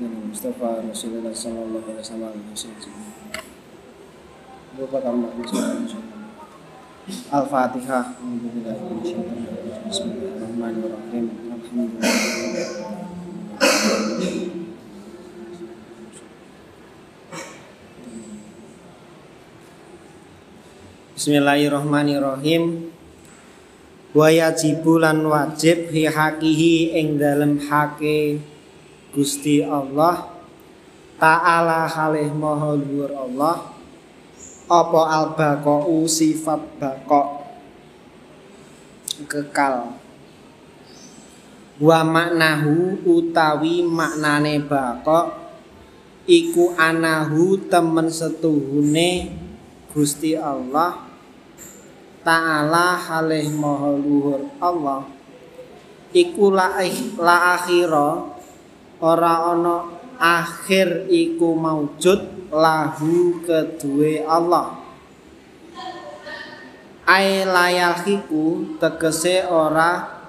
Mustafa Rasulullah sallallahu Bismillahirrahmanirrahim. Bismillahirrahmanirrahim. Wa wajib fi hakihi ing dalem hake Gusti Allah Ta'ala halih maha luhur Allah apa al baqa'u sifat baqa' kekal. Wa maknahu utawi maknane baqa' iku anahu temen setuhune Gusti Allah Ta'ala halih maha luhur Allah Iku la, la Ora ana akhir iku maujud lahu kedue Allah. Ai layakiku tegese ora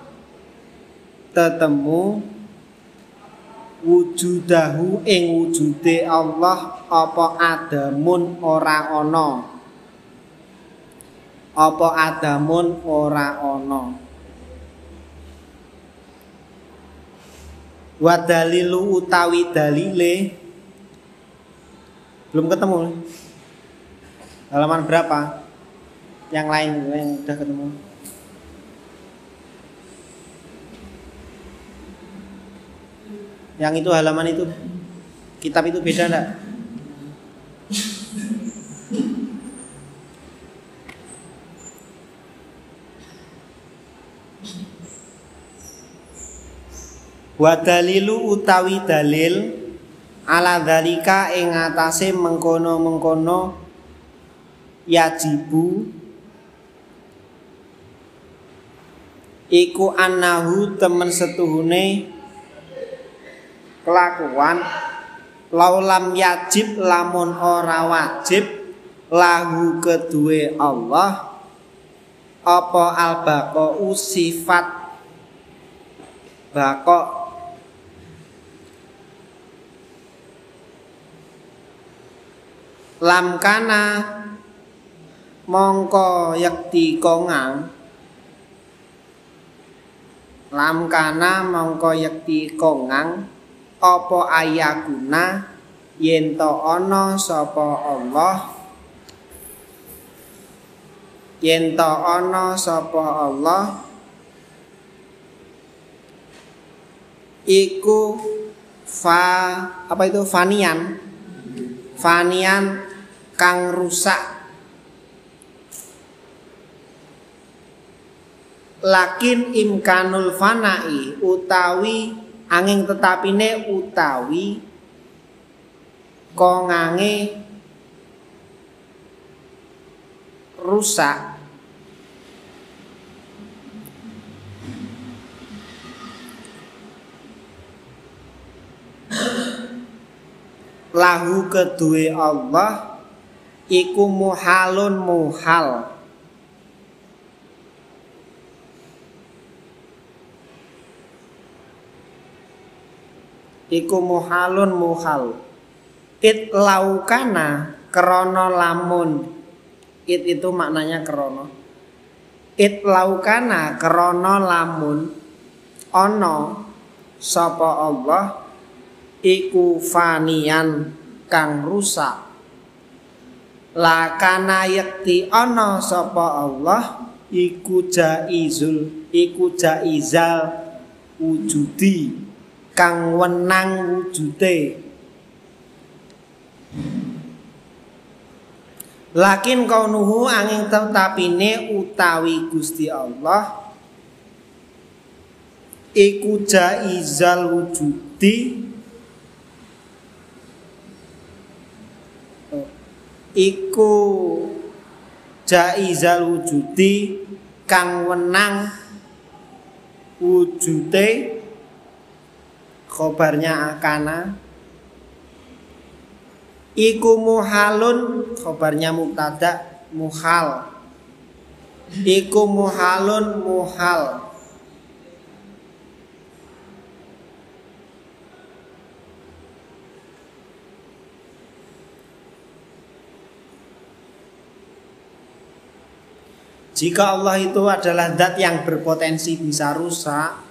tetemu wujudahu ing wujude Allah apa adamun ora ana? Apa adamun ora ana wa dalilu utawi dalile. Belum ketemu. Halaman berapa? Yang lain yang udah ketemu. Yang itu halaman itu kitab itu beda enggak Wa dalilu utawi dalil ala dalika ing atase mengkono-mengkono yajibu iku annahu temen setuhune kelakuan. Laulam yajib lamun ora wajib lahu kedue Allah apa al sifat bako lam kana mongko yakti kongang lam kana mongko yakti kongang. Apa ayakuna yen to ana sapa Allah? Yen to ana sapa Allah? Iku fa apa itu? Fanian. Fanian kang rusak. Lakin imkanul fanai utawi angin tetapine utawi kongange rusak. Lahu kedue Allah iku muhalun muhal. Iku muhalun muhal. It laukana krono lamun. It itu maknanya krono. It laukana krono lamun. Ono sapa Allah iku fanian kang rusak lakana yakti ana sapa Allah? Iku jaizul. Iku jaizal wujudi kang wenang wujude Lakin kaunuhu angin tetapine utawi Gusti Allah. Iku jaizal wujudi iku jaizal wujudi kang wenang wujude khobarnya akana. Iku muhalun khobarnya mubtada muhal. Iku muhalun muhal Jika Allah itu adalah zat yang berpotensi bisa rusak,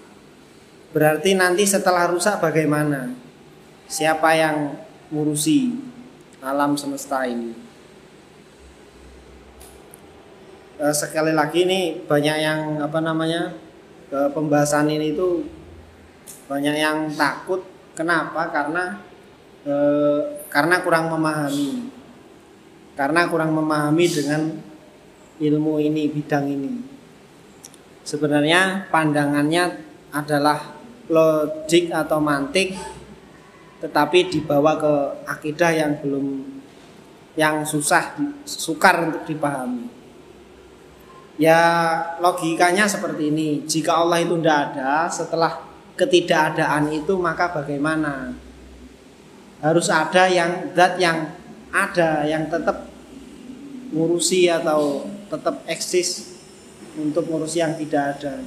berarti nanti setelah rusak bagaimana? Siapa yang ngurusi alam semesta ini? E, sekali lagi nih banyak yang apa namanya pembahasan ini itu banyak yang takut. Kenapa? Karena e, karena kurang memahami. Karena kurang memahami dengan ilmu ini, bidang ini. Sebenarnya pandangannya adalah logik atau mantik tetapi dibawa ke akidah yang belum yang susah sukar untuk dipahami. Ya logikanya seperti ini. Jika Allah itu tidak ada, setelah ketidakadaan itu maka bagaimana? Harus ada yang zat yang ada yang tetap ngurusi atau tetap eksis untuk ngurus yang tidak ada.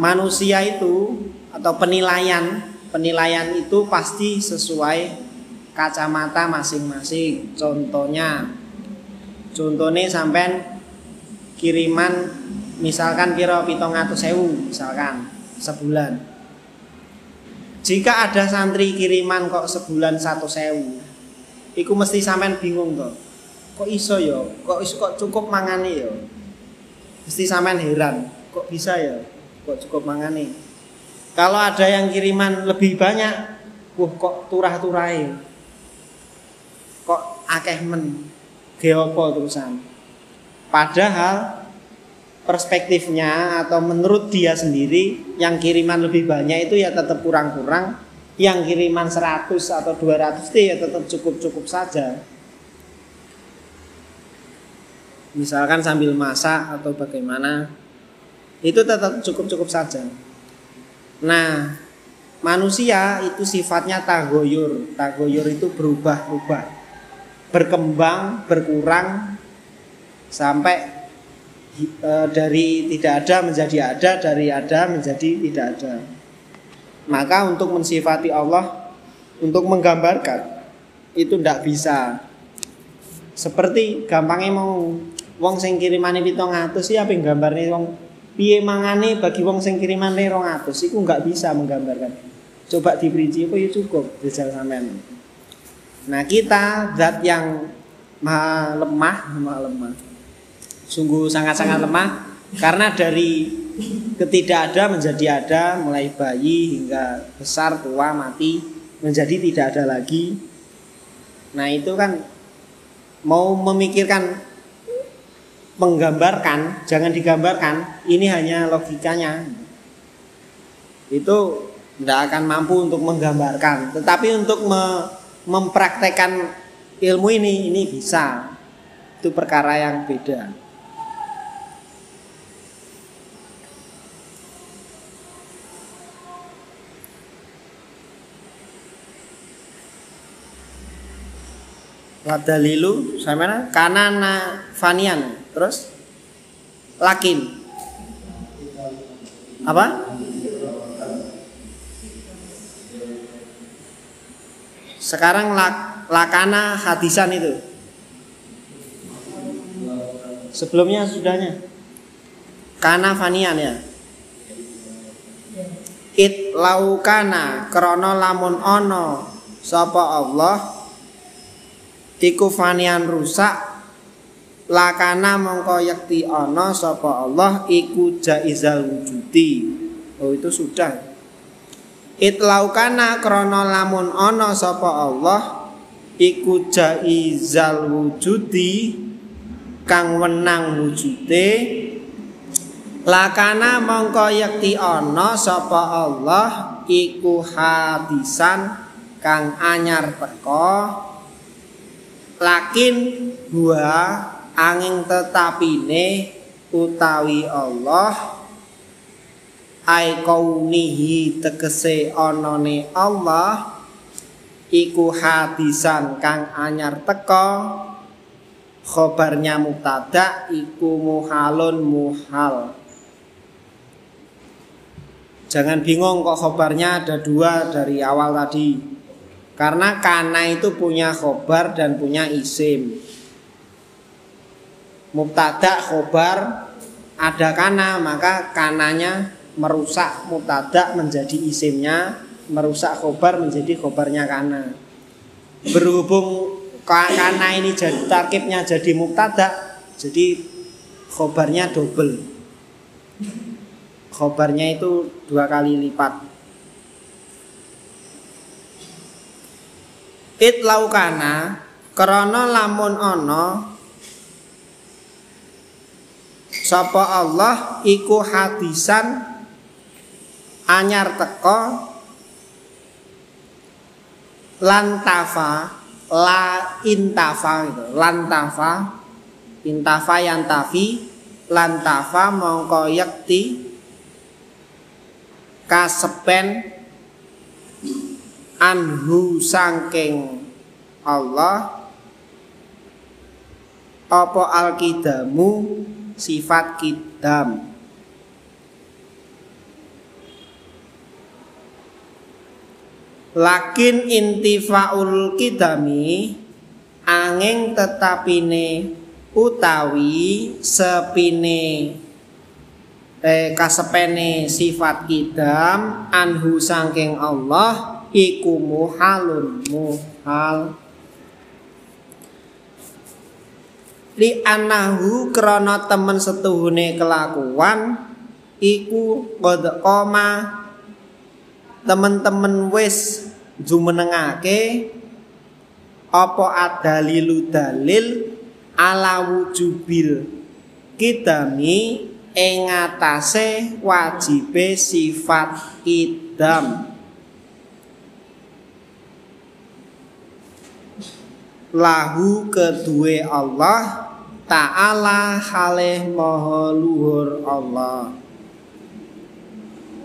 Manusia itu atau penilaian penilaian itu pasti sesuai kacamata masing-masing. Contohnya, contohnya sampai kiriman misalkan kira pitong atau sewu misalkan sebulan. Jika ada santri kiriman kok sebulan satu sewu, iku mesti sampean bingung to. Kok iso ya? Kok iso kok cukup mangane ya? Mesti sampean heran, kok bisa ya? Kok cukup mangane? Kalau ada yang kiriman lebih banyak, wah kok turah-turai. Kok akeh men geopo terusan. Padahal perspektifnya atau menurut dia sendiri yang kiriman lebih banyak itu ya tetap kurang-kurang yang kiriman 100 atau 200 itu ya tetap cukup-cukup saja. Misalkan sambil masak atau bagaimana itu tetap cukup-cukup saja. Nah manusia itu sifatnya tagoyur tagoyur itu berubah-ubah berkembang berkurang sampai e, dari tidak ada menjadi ada dari ada menjadi tidak ada maka untuk mensifati Allah untuk menggambarkan itu tidak bisa. Seperti gampangnya mau wong sing kirimane 700 sih apa gambarnya wong piye mangane bagi wong sing kirimane 200 itu nggak bisa menggambarkan. Coba diperinci apa ya cukup jajal sampean. Nah, kita zat yang maha lemah, maha lemah. Sungguh sangat-sangat lemah karena dari ketidak ada menjadi ada mulai bayi hingga besar tua mati menjadi tidak ada lagi. Nah itu kan mau memikirkan menggambarkan jangan digambarkan ini hanya logikanya. Itu tidak akan mampu untuk menggambarkan. Tetapi untuk me mempraktekkan ilmu ini ini bisa. Itu perkara yang beda Wadalilu sama kanana fanian terus? Lakin. Apa? Sekarang lak, lakana hadisan itu. Sebelumnya sudahnya. Kana fanian ya. It laukana krono lamun ono sapa Allah iku fanian rusak lakana mongko yakti ana sapa Allah iku jaizal wujudi. Oh itu sudah. Itlaukana krana lamun ana sapa Allah iku jaizal wujudi kang wenang wujude lakana mongko yakti ana sapa Allah iku hadisan kang anyar teko lakin gua angin tetapine utawi Allah ai kaunihi tegese onone Allah iku hadisan kang anyar teko khobarnya mubtada iku muhalun muhal. Jangan bingung kok khobarnya ada dua dari awal tadi Karena kana itu punya khobar dan punya isim. Mubtada khobar ada kana maka kananya merusak mubtada menjadi isimnya, merusak khobar menjadi khobarnya kana. Berhubung kana ini jadi tarkibnya jadi mubtada, jadi khobarnya double. Khobarnya itu dua kali lipat. It laukana krana lamun ana sapa Allah iku hadisan anyar teko lantafa la intafa lantafa intafa yantafi lantafa mongko yakti kasepen anhu sangking Allah apa alkidamu sifat kidam lakin intifaul kidami angin tetapine utawi sepine eh, kasepene sifat kidam anhu sangking Allah iku muhalun muhal. Li anahu krana temen setuhune kelakuan iku qad qoma temen-temen wis jumenengake apa adalilu dalil ala wujubil kidami ing atase wajibe sifat idam lahu kedue Allah ta'ala halih maha luhur Allah.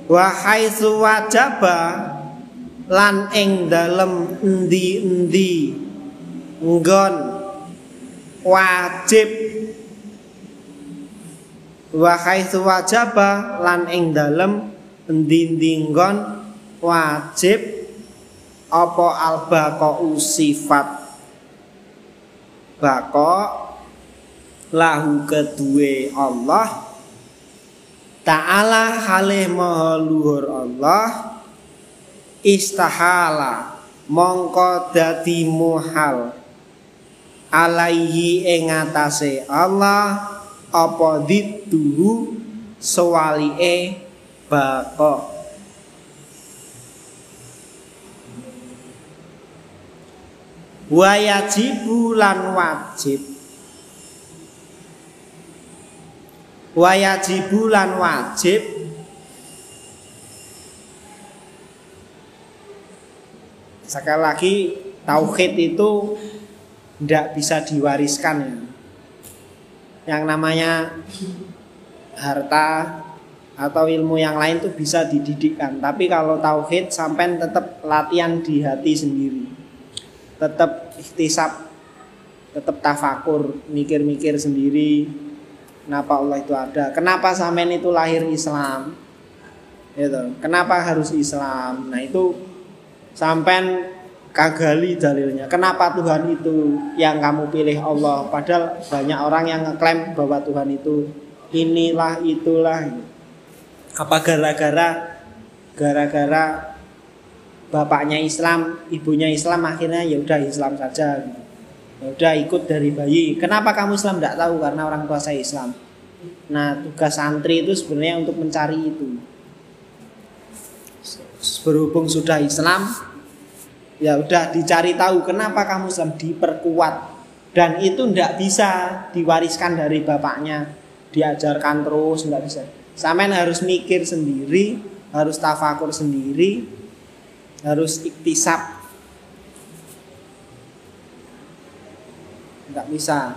Wa haitsu wajaba lan ing dalem endi-endi nggon wajib. Wa haitsu wajaba lan ing dalem endi-endi nggon wajib apa albaqau sifat bako lahu kedue Allah Ta'ala halih maha luhur Allah istahala mongko dadi muhal alaihi ing Allah apa dituhu sewalike bako wayajibu lan wajib. Wayajibu lan wajib. Sekali lagi tauhid itu tidak bisa diwariskan ya. Yang namanya harta atau ilmu yang lain itu bisa dididikkan. Tapi kalau tauhid sampai tetap latihan di hati sendiri tetap ikhtisab tetap tafakur mikir-mikir sendiri kenapa Allah itu ada kenapa sampean itu lahir Islam itu kenapa harus Islam? Nah itu sampean kagali dalilnya. Kenapa Tuhan itu yang kamu pilih Allah? Padahal banyak orang yang ngeklaim bahwa Tuhan itu inilah itulah. Apa gara-gara gara-gara bapaknya Islam, ibunya Islam akhirnya ya udah Islam saja. Ya udah ikut dari bayi. Kenapa kamu Islam tidak tahu karena orang tua saya Islam. Nah, tugas santri itu sebenarnya untuk mencari itu. Berhubung sudah Islam, ya udah dicari tahu kenapa kamu Islam diperkuat dan itu tidak bisa diwariskan dari bapaknya diajarkan terus nggak bisa Samen harus mikir sendiri harus tafakur sendiri harus iktisab. Nggak bisa.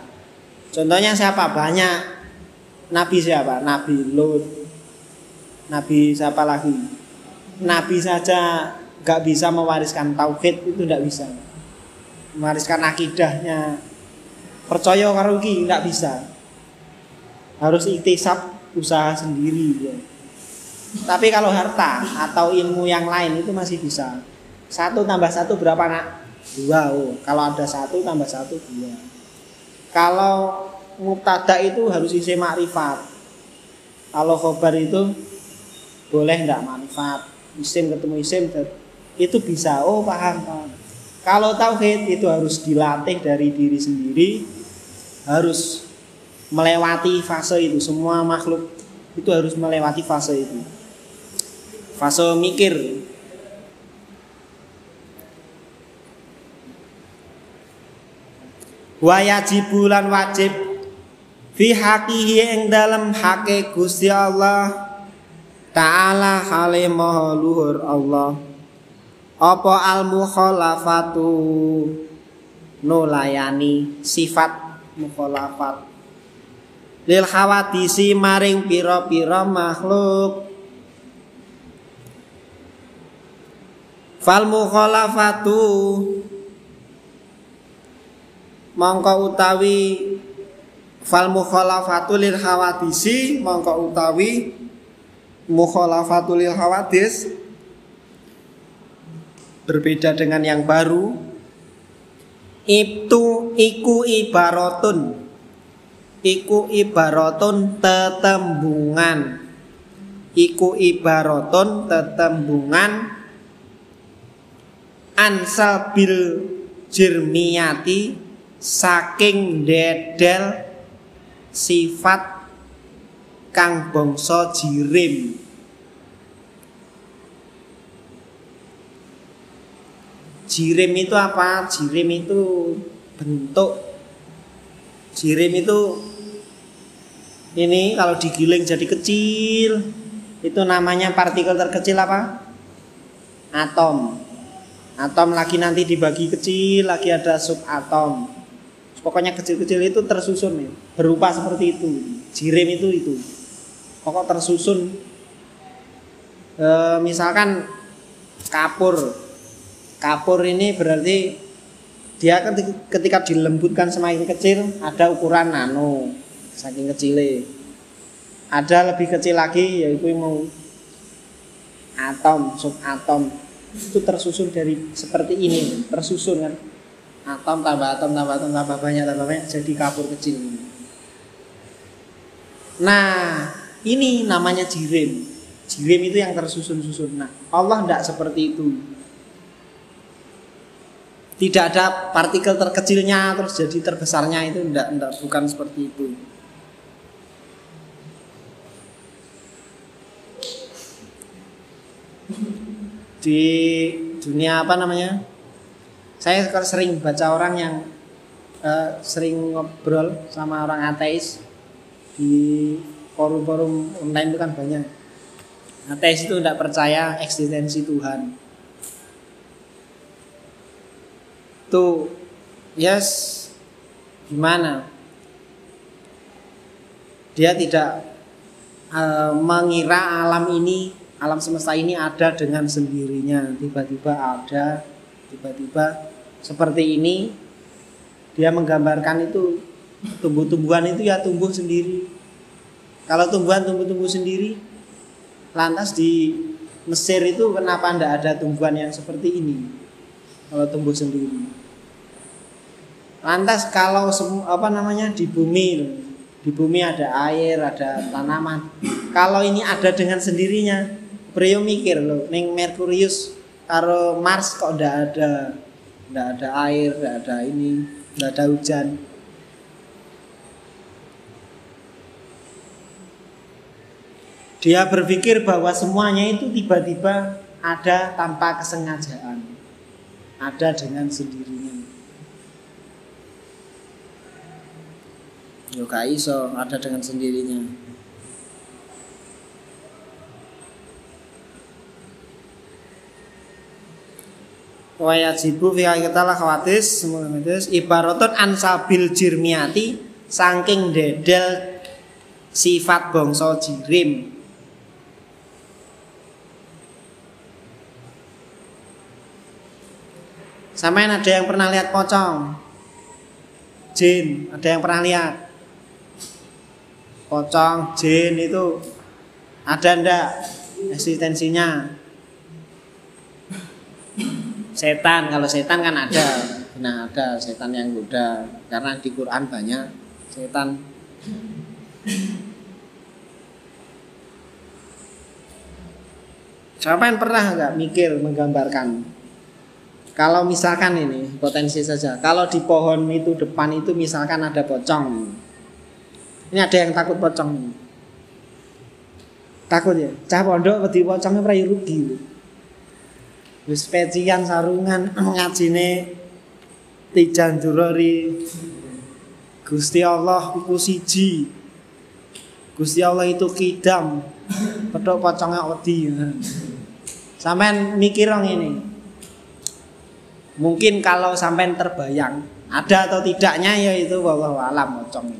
Contohnya siapa? Banyak. Nabi siapa? Nabi Lut. Nabi siapa lagi? Nabi saja nggak bisa mewariskan tauhid itu nggak bisa. Mewariskan akidahnya. Percaya karo nggak bisa. Harus iktisab usaha sendiri ya. Tapi kalau harta atau ilmu yang lain itu masih bisa. Satu tambah satu berapa nak? Dua. Oh, kalau ada satu tambah satu dua. Kalau mubtada itu harus isi makrifat. Kalau khobar itu boleh enggak manfaat. Isim ketemu isim itu bisa. Oh paham paham. Kalau tauhid itu harus dilatih dari diri sendiri, harus melewati fase itu. Semua makhluk itu harus melewati fase itu. Fase mikir. Wayajibulan wajib. Fi haqihi ing dalam hake Gusti Allah Ta'ala hale maha luhur Allah. Apa al mukhalafatu nulayani sifat mukhalafat. Lil hawadisi maring pira-pira makhluk fal mukhalafatu. Mongko utawi fal mukhalafatu lil hawadisi mongko utawi mukhalafatu lil hawadis. Berbeda dengan yang baru. Itu iku ibaratun. Iku ibaratun tetembungan. Iku ibaratun tetembungan ansabil jirmiyati saking dedel sifat kang bangsa jirim Jirim itu apa? Jirim itu bentuk. Jirim itu ini kalau digiling jadi kecil. Itu namanya partikel terkecil apa? Atom. Atom lagi nanti dibagi kecil, lagi ada subatom. Pokoknya kecil-kecil itu tersusun ya. Berupa seperti itu. Jirim itu itu. Pokok tersusun. E, misalkan kapur Kapur ini berarti dia ketika dilembutkan semakin kecil ada ukuran nano saking kecilnya. Ada lebih kecil lagi yaitu mau atom, subatom itu tersusun dari seperti ini, tersusun kan. Atom tambah atom tambah atom tambah banyak tambah banyak jadi kapur kecil. Nah, ini namanya jirim. Jirim itu yang tersusun-susun. Nah, Allah tidak seperti itu tidak ada partikel terkecilnya terus jadi terbesarnya itu enggak, enggak bukan seperti itu di dunia apa namanya? Saya sering baca orang yang uh, sering ngobrol sama orang ateis di forum-forum online itu kan banyak. Ateis itu tidak percaya eksistensi Tuhan. Tuh yes gimana? Dia tidak uh, mengira alam ini alam semesta ini ada dengan sendirinya. Tiba-tiba ada tiba-tiba seperti ini dia menggambarkan itu tumbuh-tumbuhan itu ya tumbuh sendiri. Kalau tumbuhan tumbuh-tumbuh sendiri lantas di Mesir itu kenapa tidak ada tumbuhan yang seperti ini? Kalau tumbuh sendiri. Lantas kalau semua apa namanya di bumi di bumi ada air, ada tanaman. Kalau ini ada dengan sendirinya, Brio mikir loh, neng Merkurius karo Mars kok ndak ada, ndak ada air, ndak ada ini, ndak ada hujan. Dia berpikir bahwa semuanya itu tiba-tiba ada tanpa kesengajaan, ada dengan sendirinya. Yo iso ada dengan sendirinya. Wa yajibu fi hakikalah khawatis ibaratun ansabil jirmiati saking dedel sifat bangsa jirim Sampai ada yang pernah lihat pocong? Jin, ada yang pernah lihat? pocong, jin itu ada ndak eksistensinya? Setan kalau setan kan ada. Nah ada setan yang goda. Karena di Quran banyak setan. Siapa yang pernah nggak mikir menggambarkan? Kalau misalkan ini potensi saja. Kalau di pohon itu depan itu misalkan ada pocong. Ini ada yang takut pocong. Takut ya? Cah pondok wedi pocongnya pernah rugi wis pecian sarungan ngajine tijan durori Gusti Allah iku siji Gusti Allah itu kidam pedok pocongnya wedi Sampean mikir ini. Mungkin kalau sampean terbayang ada atau tidaknya ya itu bahwa alam pocong.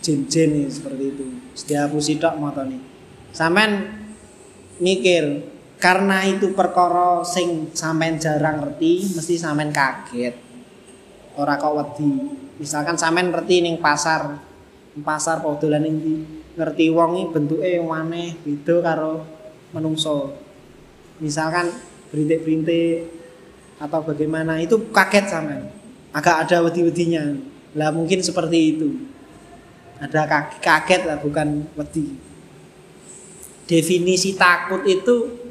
Jin-jin seperti itu. Setiap sitok motor nih. Sampean mikir karena itu perkara sing sampean jarang ngerti mesti sampean kaget. Ora kok wedi. Misalkan sampean ngerti ning pasar, pasar podolan ning ngerti wong iki bentuke maneh beda karo menungso. Misalkan berintik-berintik atau bagaimana itu kaget sama agak ada wedi-wedinya. Lah mungkin seperti itu. Ada kaget lah bukan wedi. Definisi takut itu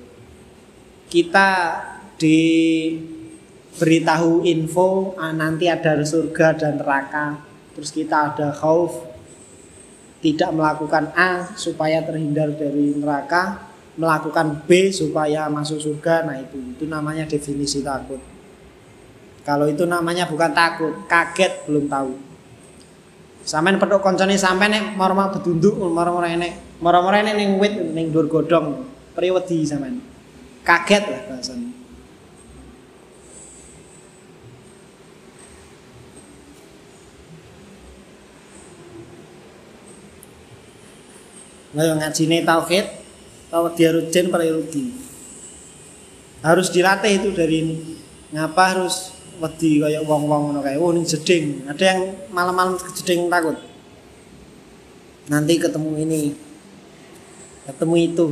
kita diberitahu info ah, nanti ada surga dan neraka. Terus kita ada khauf tidak melakukan A supaya terhindar dari neraka melakukan B supaya masuk surga. Nah itu itu namanya definisi takut. Kalau itu namanya bukan takut kaget belum tahu. Sampean pedok koncone sampean nek moro-moro bedunduk moro-moro enek moro-moro enek ning wit ning dur godhong priwedi sampean kaget lah bahasanya. Nah, ngajine tauhid kalau dia rugi. Harus dilatih itu dari ini. Ngapa harus wedi kayak wong-wong ngono kayak oh ini jeding. Ada yang malam-malam jeding takut. Nanti ketemu ini. Ketemu itu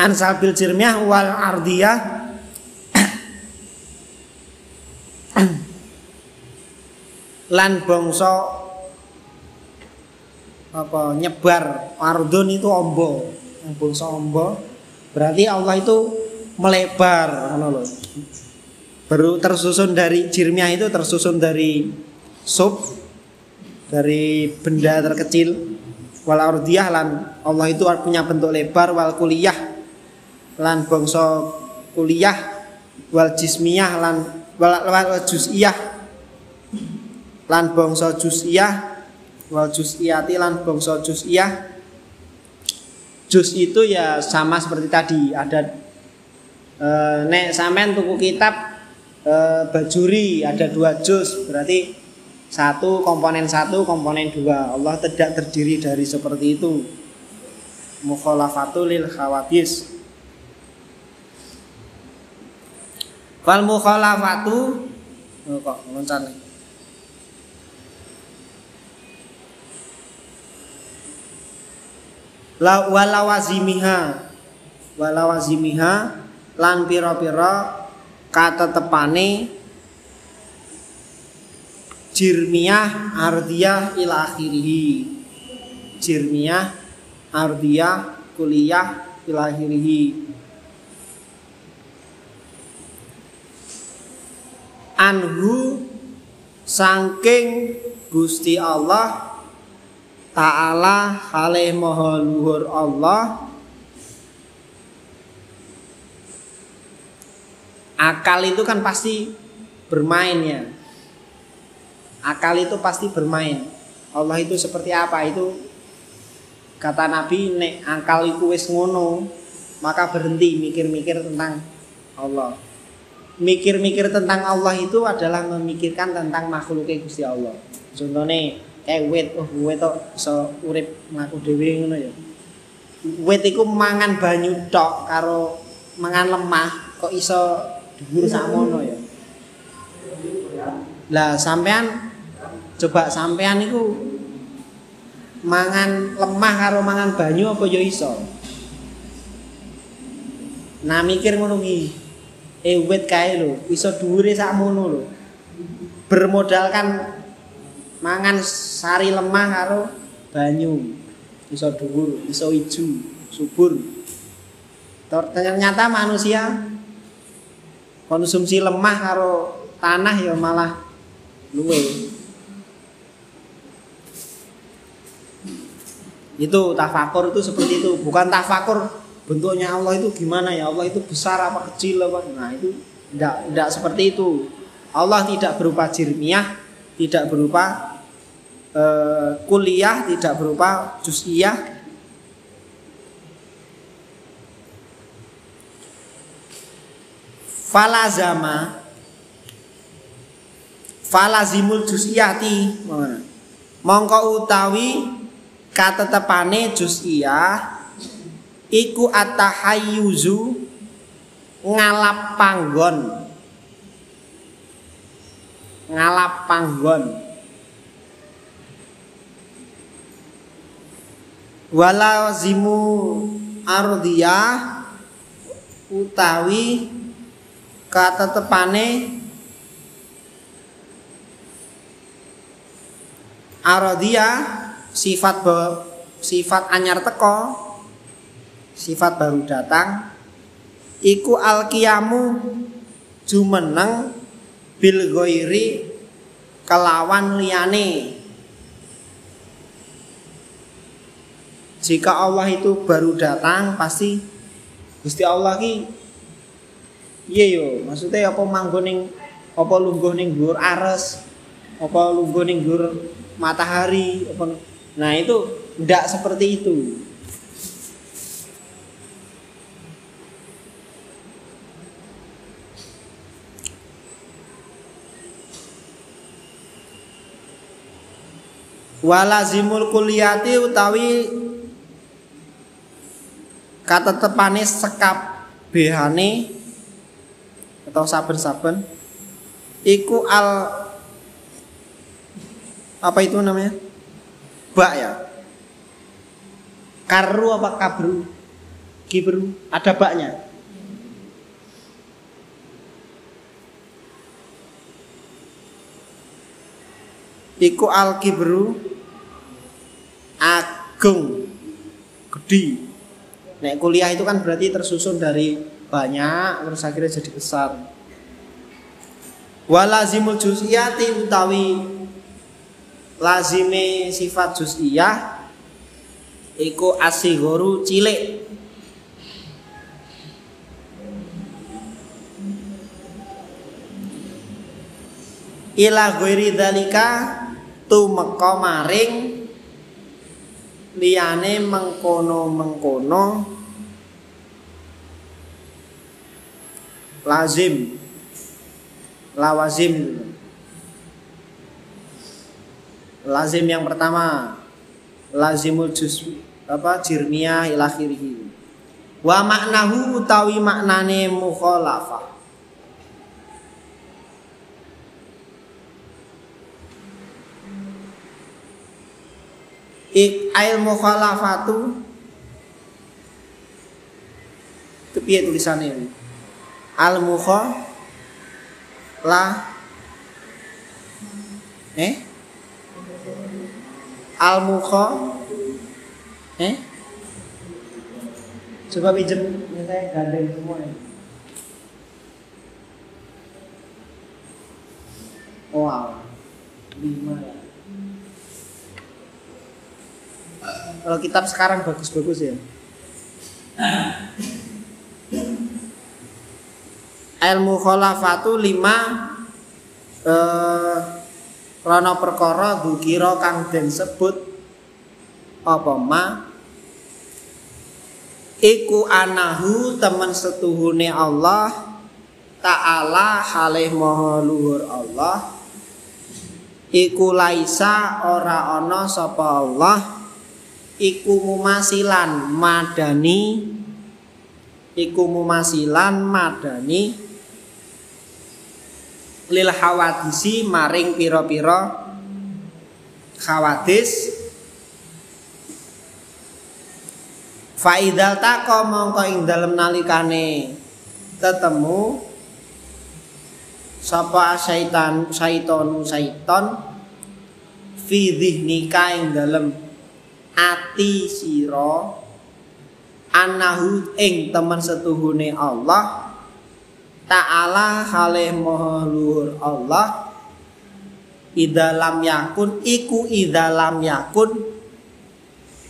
Ansabil jirmiah wal ardiyah. Lan bangsa apa nyebar. Ardun itu ombo. Yang ombo. Berarti Allah itu melebar baru tersusun dari jirmiah itu tersusun dari sub dari benda terkecil. Wal ardiyah lan Allah itu punya bentuk lebar wal kuliah lan bangsa kuliah wal jismiyah lan wal, wal juz'iyah lan bangsa juz'iyah wal juz'iyati lan bangsa juz'iyah. Juz itu ya sama seperti tadi ada e, nek sampean tuku kitab e, bajuri ada dua juz berarti satu komponen satu komponen dua. Allah tidak terdiri dari seperti itu. Mukhalafatu lil khawatis fal mukhalafatu. Oh, kok loncat nih. La walawazimiha. Walawazimiha. Lan pira-pira kata tepane jirmiyah ardiyah ila akhirih jirmiyah ardiyah kuliah ila akhirih anhu sangking Gusti Allah Ta'ala halih maha luhur Allah Akal itu kan pasti bermain ya. Akal itu pasti bermain. Allah itu seperti apa? Itu Kata Nabi nek akal itu wis ngono Maka berhenti mikir-mikir tentang Allah Mikir-mikir tentang Allah itu adalah memikirkan tentang makhluknya Gusti Allah. Contohnya kayak wit. Oh wit tok iso urip mlaku dhewe ngono ya? Wit iku mangan banyu tok karo mangan lemah kok iso dhuwur sakmono ya? Lah sampean coba sampean iku mangan lemah karo mangan banyu apa ya iso? Nah mikir ngono ki eh wit kae lho iso dhuwure sakmono lho. Bermodalkan mangan sari lemah karo banyu. Iso dhuwur iso ijo subur. Ternyata manusia konsumsi lemah karo tanah ya malah luwe. Itu tafakur itu seperti itu bukan tafakur bentuknya Allah itu gimana ya? Allah itu besar apa kecil apa? Nah itu tidak tidak seperti itu. Allah tidak berupa jirmiah tidak berupa uh, kuliah tidak berupa juz'iyah. Falazama falazimul juz'iyati. Mongko utawi katetepane juz'iyah iku atahayyuzu ngalap panggon. Ngalap panggon. Walazimu ardiyah utawi kata tepane aradia sifat be, sifat anyar teko sifat baru datang iku alkiyamu jumeneng bil ghairi kelawan liyane jika Allah itu baru datang pasti Gusti Allah ki Iya yo, maksudnya apa manggon ning apa lungguh ning dhuwur ares, apa lungguh ning dhuwur matahari, apa Nah, itu ndak seperti itu. Walazimul kuliati utawi kata tepane sekap behane atau saben-saben iku al apa itu namanya? Bak ya. Karu apa kabru? Kibru, ada baknya. Iku al kibru agung gede. Nek kuliah itu kan berarti tersusun dari banyak terus akhirnya jadi besar walazimul juz'iyati utawi lazime sifat juz'iyah iku asigoru cilik ila ghairi dzalika tumeka maring liyane mengkono-mengkono. Lazim. Lawazim. Lazim yang pertama. Lazimul juz apa jirmiyah ila akhirih. Wa maknahu utawi maknane mukhalafah ail mukhalafatu. Kepiye tulisannya ini? Al mukha la eh? Al mukha eh? Coba pinjem ya saya gandeng semua ya wow. Lima. ya kalau kitab sekarang bagus-bagus ya. Ilmu khalafatu lima eh rono perkara dukira kang den sebut apa ma? Iku anahu teman setuhune Allah ta'ala halih maha luhur Allah iku laisa ora ana sapa Allah iku mumasilan madani. Iku mumasilan madani. Lil hawadisi maring pira-pira khawadis Faidal tako mongko ing dalem nalikane tetemu sapa syaitan syaiton syaiton fi dhihnika ing dalem ati sira anahu ing teman setuhune Allah Ta'ala halih maha luhur Allah Idalam yakun iku idalam yakun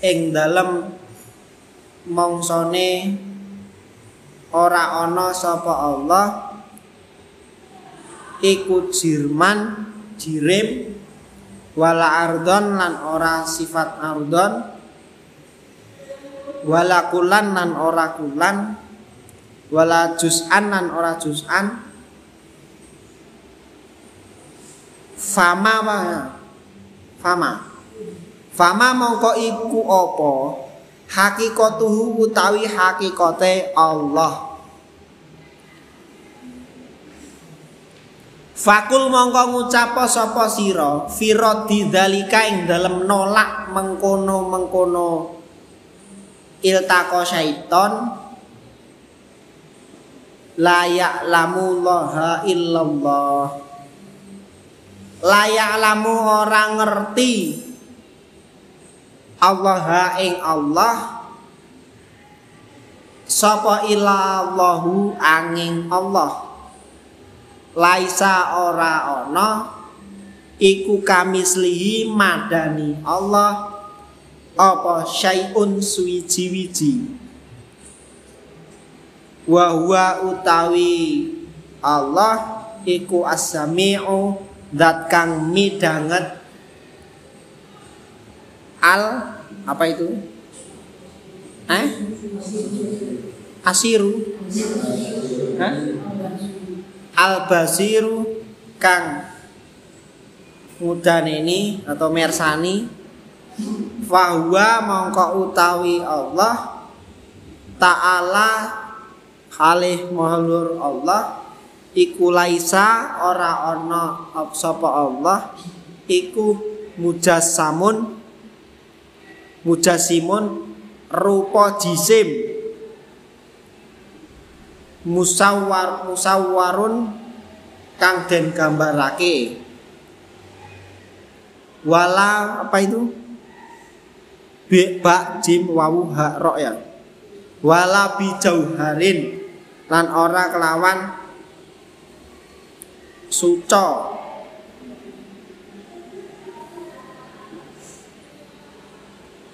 ing dalem mongsone ora ana sapa Allah iku jirman jirim wala ardon lan ora sifat ardon. Wala kulan lan ora kulan. Wala juz'an lan ora juz'an. Fama wa fama. Fama mongko iku apa? Hakikatuhu utawi hakikate Allah Fakul mongko ngucapa sapa sira fira didzalika ing dalem nolak mengkono-mengkono. Iltaqo syaiton. Layak lamu loha illallah. Layak lamu orang ngerti Allah ing Allah. Sapa ilallahu angin Allah laisa ora ana iku kamislihi madani Allah apa syai'un suwiji-wiji. Wa huwa utawi Allah iku as-sami'u zat kang midanget. Al apa itu? Eh? Asiru. Hah? Al basiru kang mudan ini atau mersani Fahuwa mongko utawi Allah Ta'ala Halih mahlur Allah Iku laisa ora ana sapa Allah Iku mujassamun Mujasimun Rupa jisim Musawwar musawwarun Kang den gambarake. Wala apa itu? bi ba jim wawu ha ro ya. Wala bi jauharin lan ora kelawan suco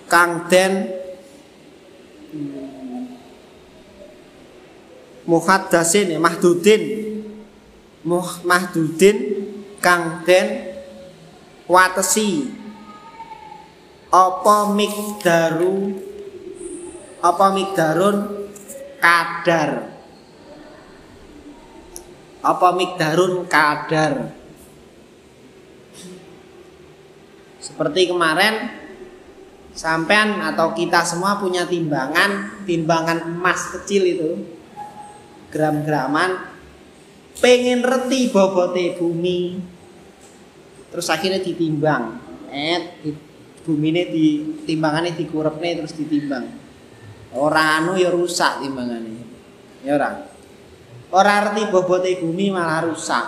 kang den muhaddasin ya mahdudin. Muh mahdudin kang den watesi. Apa mikdaru? Apa mikdarun? Kadar apa mikdarun? Kadar seperti kemarin sampean atau kita semua punya timbangan timbangan emas kecil itu gram-graman pengen reti bobote bumi. Terus akhirnya ditimbang. Eh bumi ini di timbangannya dikurepne terus ditimbang. Orang anu ya rusak timbangannya ya orang orang arti bobote bumi malah rusak.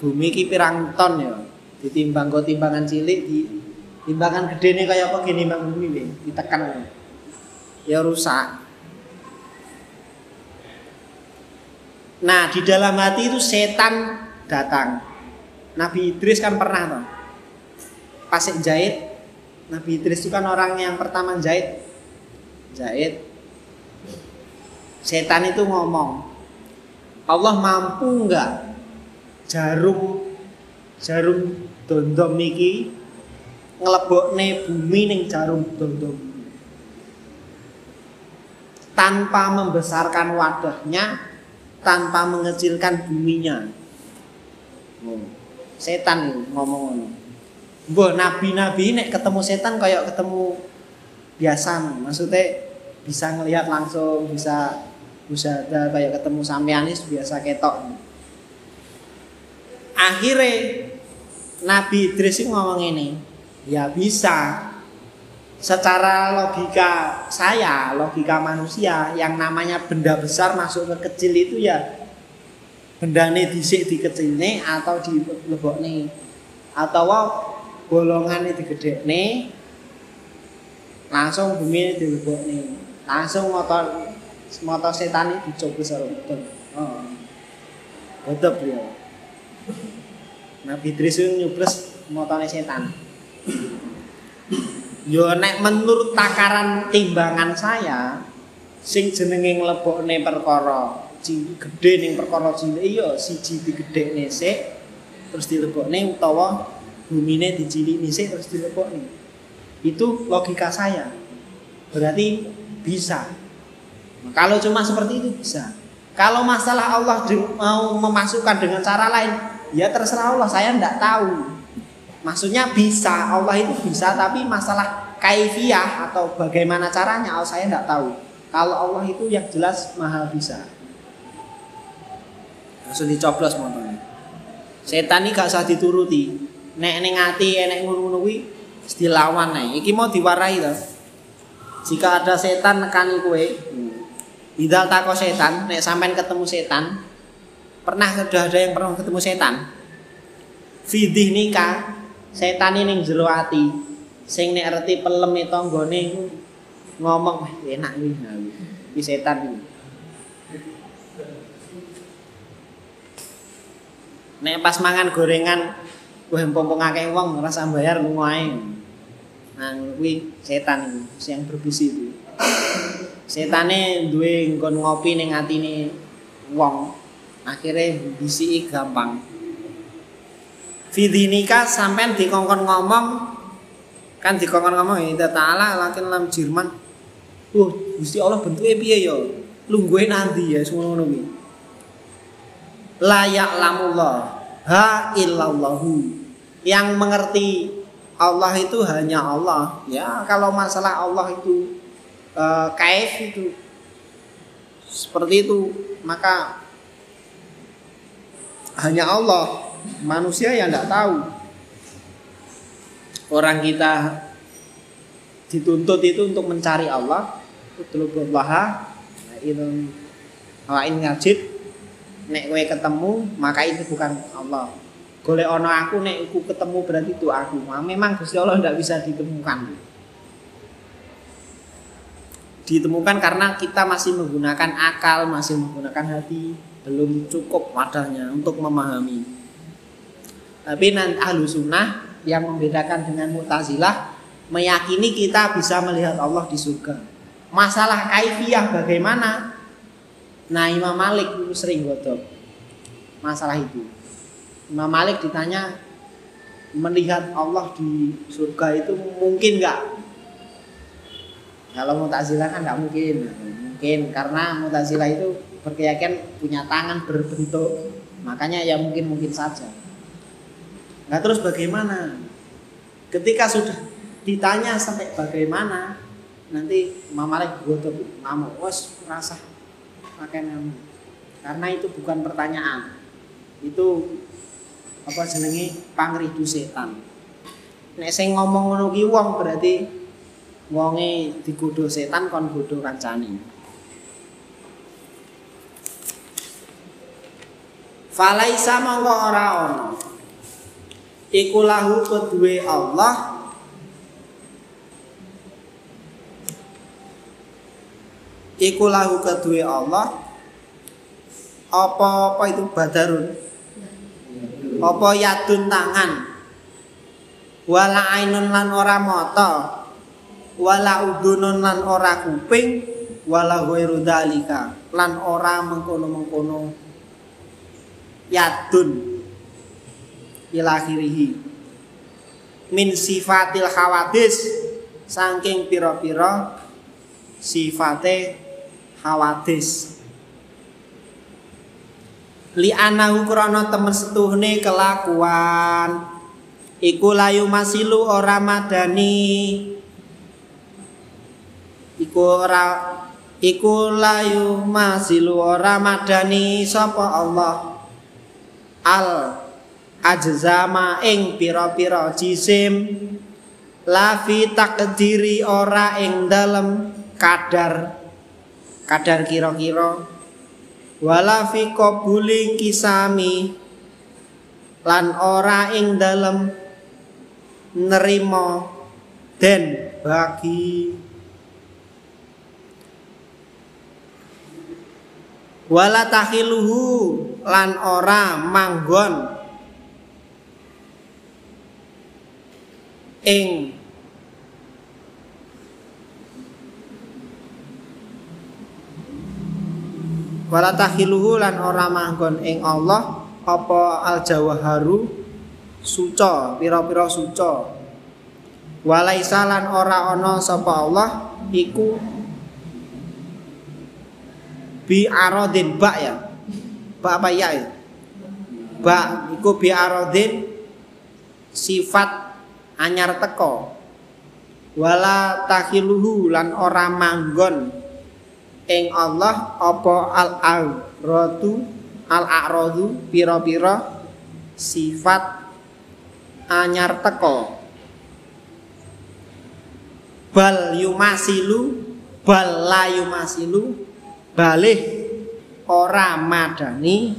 Bumi ki pirang ton ya. Ditimbang kok timbangan cilik di timbangan gede nih kayak apa gini bang bumi nih ditekan. Ya rusak nah di dalam hati itu setan datang. Nabi Idris kan pernah toh. Pas jahit Nabi Idris itu kan orang yang pertama jahit. Jahit. Setan itu ngomong Allah mampu nggak jarum jarum dondom niki ngelebokne bumi ning jarum dondom? Tanpa membesarkan wadahnya tanpa mengecilkan buminya oh, setan ngomong Mbah nabi-nabi nek ketemu setan kayak ketemu biasa, maksudnya bisa ngelihat langsung, bisa bisa ada kayak ketemu sampeanis biasa ketok. Akhirnya Nabi Idris ngomong ini, ya bisa. Secara logika saya, logika manusia yang namanya benda besar masuk ke kecil itu ya benda ini disik di kecil nih atau di lebok nih atau bolongan ini gede nih langsung bumi di lebok nih langsung motor motor setan ini dicoba seru betul. Oh. betul ya Nabi Idris itu motornya setan Yo nek menurut takaran timbangan saya sing jenenge nglebokne perkara gede ning perkara cilik iya siji digedhekne sik terus dilebokne utawa bumine dicilikne sik terus dilebokne. Itu logika saya. Berarti bisa. Kalau cuma seperti itu bisa. Kalau masalah Allah mau memasukkan dengan cara lain, ya terserah Allah, saya tidak tahu. Maksudnya bisa, Allah itu bisa, tapi masalah kaifiah atau bagaimana caranya, oh, saya tidak tahu. Kalau Allah itu yang jelas maha bisa. Langsung dicoblos motornya. Setan ini gak usah dituruti. Nek ning ati enek ngono-ngono dilawan nih. Iki mau diwarai loh. Jika ada setan nekani kue, Bidal tako setan, nek sampean ketemu setan, pernah sudah ada yang pernah ketemu setan? Fidih nikah, setan ini jero ati. Sing nek arti pelem tanggane ngomong enak iki. Iki setan iki. Nek pas mangan gorengan kowe pompong akeh wong ora bayar ae. Nah kuwi setan sing berbisi itu setane duwe nggon ngopi ning atine wong akhirnya bisi gampang Fidinika sampean dikongkon ngomong kan dikongkon ngomong ya ta'ala lakin lam Jerman. Uh, Gusti Allah bentuknya piye ya? Lungguhe nanti ya semua ngono kuwi. Layak lamullah ha illallahu. Yang mengerti Allah itu hanya Allah. Ya, kalau masalah Allah itu uh, kaif itu seperti itu, maka hanya Allah manusia yang tidak tahu. Orang kita dituntut itu untuk mencari Allah utlubullaha itu hawain ngajib nek kowe ketemu maka itu bukan Allah. Golek ono aku nek aku ketemu berarti itu aku. Nah, memang Gusti Allah tidak bisa ditemukan. Ditemukan karena kita masih menggunakan akal masih menggunakan hati belum cukup wadahnya untuk memahami tapi nanti ahlu sunnah yang membedakan dengan mutazilah meyakini kita bisa melihat Allah di surga. Masalah kaifiah bagaimana? Nah Imam Malik itu sering godok masalah itu. Imam Malik ditanya melihat Allah di surga itu mungkin nggak? Kalau Mu'tazilah kan nggak mungkin. Mungkin karena Mu'tazilah itu berkeyakinan punya tangan berbentuk. Makanya ya mungkin mungkin saja. Nah terus bagaimana? Ketika sudah ditanya sampai bagaimana, nanti Mama Malik tuh ngamuk, wes rasa pakai Karena itu bukan pertanyaan, itu apa jenenge pangridu setan. Nek saya ngomong ngono ki wong berarti wonge digodho setan kon godho kancane. Falaisa mongko ora ono iku lahu kedue Allah. Iku lahu kedue Allah. Apa apa itu badarun? Apa yadun tangan? Wala ainun lan ora mata. Wala udunun lan ora kuping. Wala ghairu dalika lan ora mengkono-mengkono yadun ilakhirihi min sifatil hawadis saking pira-pira sifate hawadis. Li anahu krana temen setuhne kelakuan iku layu masilu ora madani. Iku ora iku layu masilu ora madani sapa Allah. Al ajzama ing pira-pira jisim. La fi takdiri ora ing dalem kadar. Kadar kira-kira. Wala fi qabuli kisami. Lan ora ing dalem nerima den bagi. Wala tahiluhu lan ora manggon ing. Wala tahiluhu lan ora manggon ing Allah apa al jawaharu suca pira-pira suca. Walaisa lan ora ana sapa Allah iku bi arodin ba ya. Ba apa ya? Ba iku bi arodin sifat anyar teko wala tahiluhu lan ora manggon. Ing Allah apa al aradu al aradu pira-pira? Sifat anyar teko bal yumasilu bal la yumasilu balih ora madani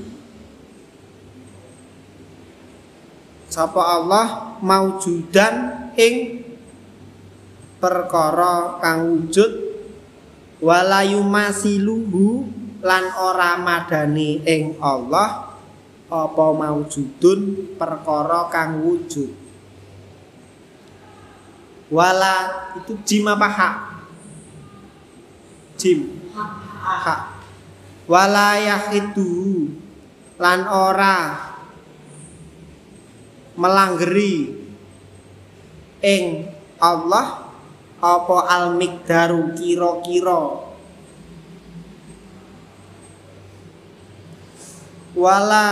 sapa Allah maujudan ing perkara kang wujud walayu masiluhu lan ora madani ing Allah apa maujudun perkara kang wujud? Wala itu jim apa hak? Jim. Hak. Walayah itu lan ora melanggeri ing Allah apa al mikdaru kira-kira. Wala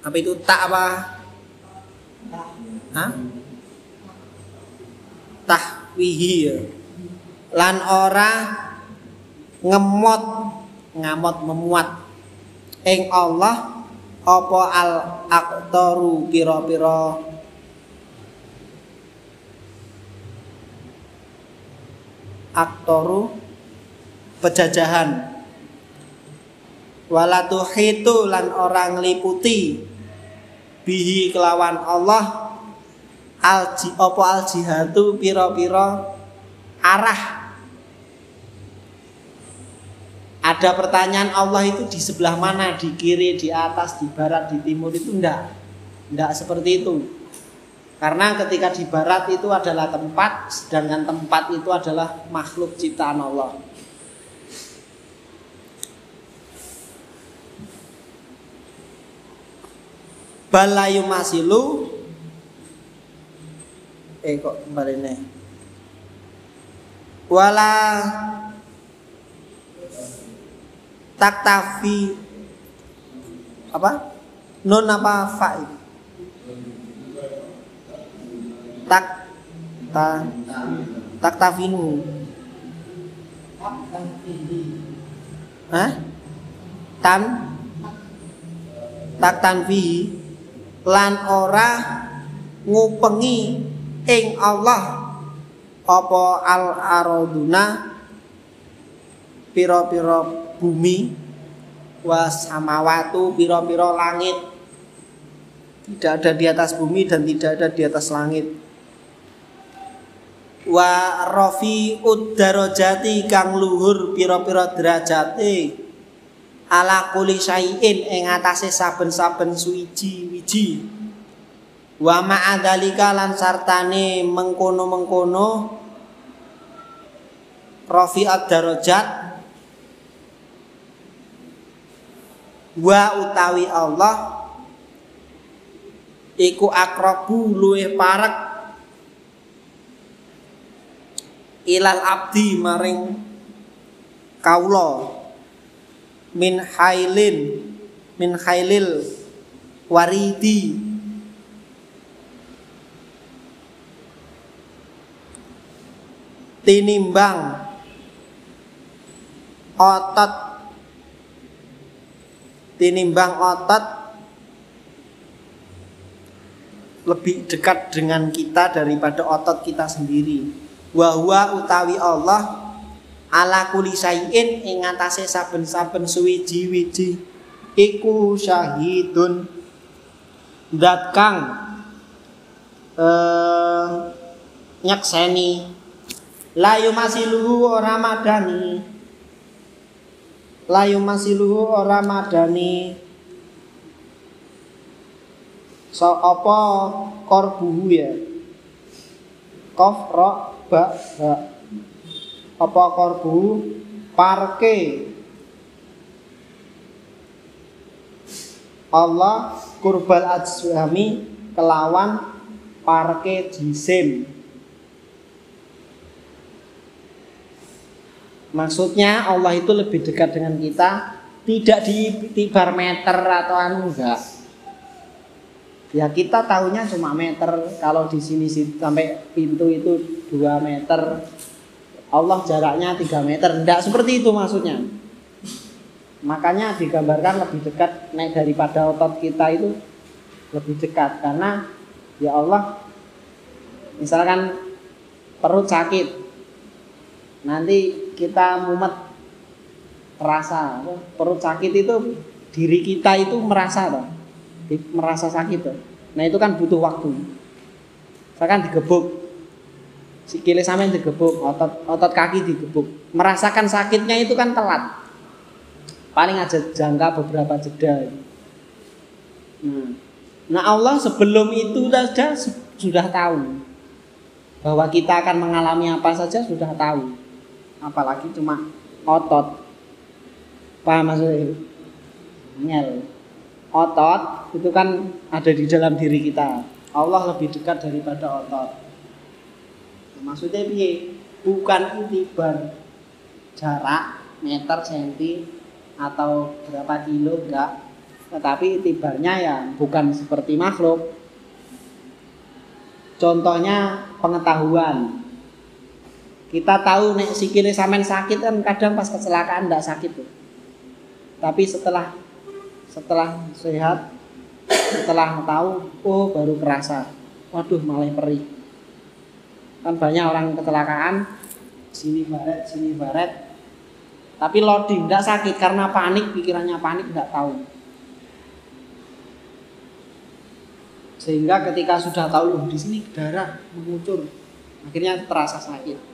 apa itu? Tak apa? Hah? tahwihi ya. Lan ora ngemot ngamot memuat ing Allah apa al aktoru pira-pira? Aktoru pejajahan. Walatu hitu lan orang liputi bihi kelawan Allah al apa al jihadu pira-pira? Arah Ada pertanyaan Allah itu di sebelah mana? Di kiri, di atas, di barat, di timur itu enggak. Enggak seperti itu. Karena ketika di barat itu adalah tempat, sedangkan tempat itu adalah makhluk ciptaan Allah. Balayu masilu Eh kok kembali nih Wala taktafi. Apa? Non apa fa tak ta taktafinu. Hah? tan? Tak tanfi lan ora ngupengi ing Allah. Apa al araduna pira-pira bumi wasamawatu piro-piro langit. Tidak ada di atas bumi dan tidak ada di atas langit. Wa rofi uddarojati kang luhur piro-piro derajati ala kuli syai'in ing atase saben-saben suwiji wiji wa ma'adhalika lan sartane mengkono-mengkono rofi ad-darajat wa utawi Allah iku akrabu luwih parek ilal abdi maring kaula min hailin min hailil waridi. Tinimbang otot tinimbang otot lebih dekat dengan kita daripada otot kita sendiri. Wa utawi Allah ala kuli sayin ing atase saben-saben suwiji-wiji. Iku syahidun. Dat kang eh nyakseni layu masiluhu ora madani layu masiluhu ora madani so apa korbuhu ya? Kof ro ba ba apa korbu parke. Allah kurbal ajwami kelawan parke jisim Maksudnya Allah itu lebih dekat dengan kita tidak di tibar meter atau anu enggak. Ya kita tahunya cuma meter kalau di sini sampai pintu itu 2 meter. Allah jaraknya 3 meter. Enggak seperti itu maksudnya. Makanya digambarkan lebih dekat naik daripada otot kita itu lebih dekat karena ya Allah misalkan perut sakit nanti kita mumet. Terasa perut sakit itu diri kita itu merasa toh. Merasa sakit toh. nah itu kan butuh waktu. Saya kan digebuk. Sikile sampean digebuk otot otot kaki digebuk. Merasakan sakitnya itu kan telat. Paling aja jangka beberapa jeda. Nah, nah Allah sebelum itu saja sudah tahu bahwa kita akan mengalami apa saja sudah tahu apalagi cuma otot. Paham maksudnya ngel otot itu kan ada di dalam diri kita. Allah lebih dekat daripada otot. Maksudnya piye? Bukan intibar jarak meter senti atau berapa kilo enggak. Tetapi itibarnya ya bukan seperti makhluk. Contohnya pengetahuan kita tahu nek sikile sampean sakit kan kadang pas kecelakaan enggak sakit tuh. Tapi setelah setelah sehat, setelah tahu, oh baru kerasa. Waduh malah perih. Kan banyak orang kecelakaan sini baret, sini baret. Tapi loading enggak sakit karena panik, pikirannya panik enggak tahu. Sehingga ketika sudah tahu loh di sini darah mengucur, akhirnya terasa sakit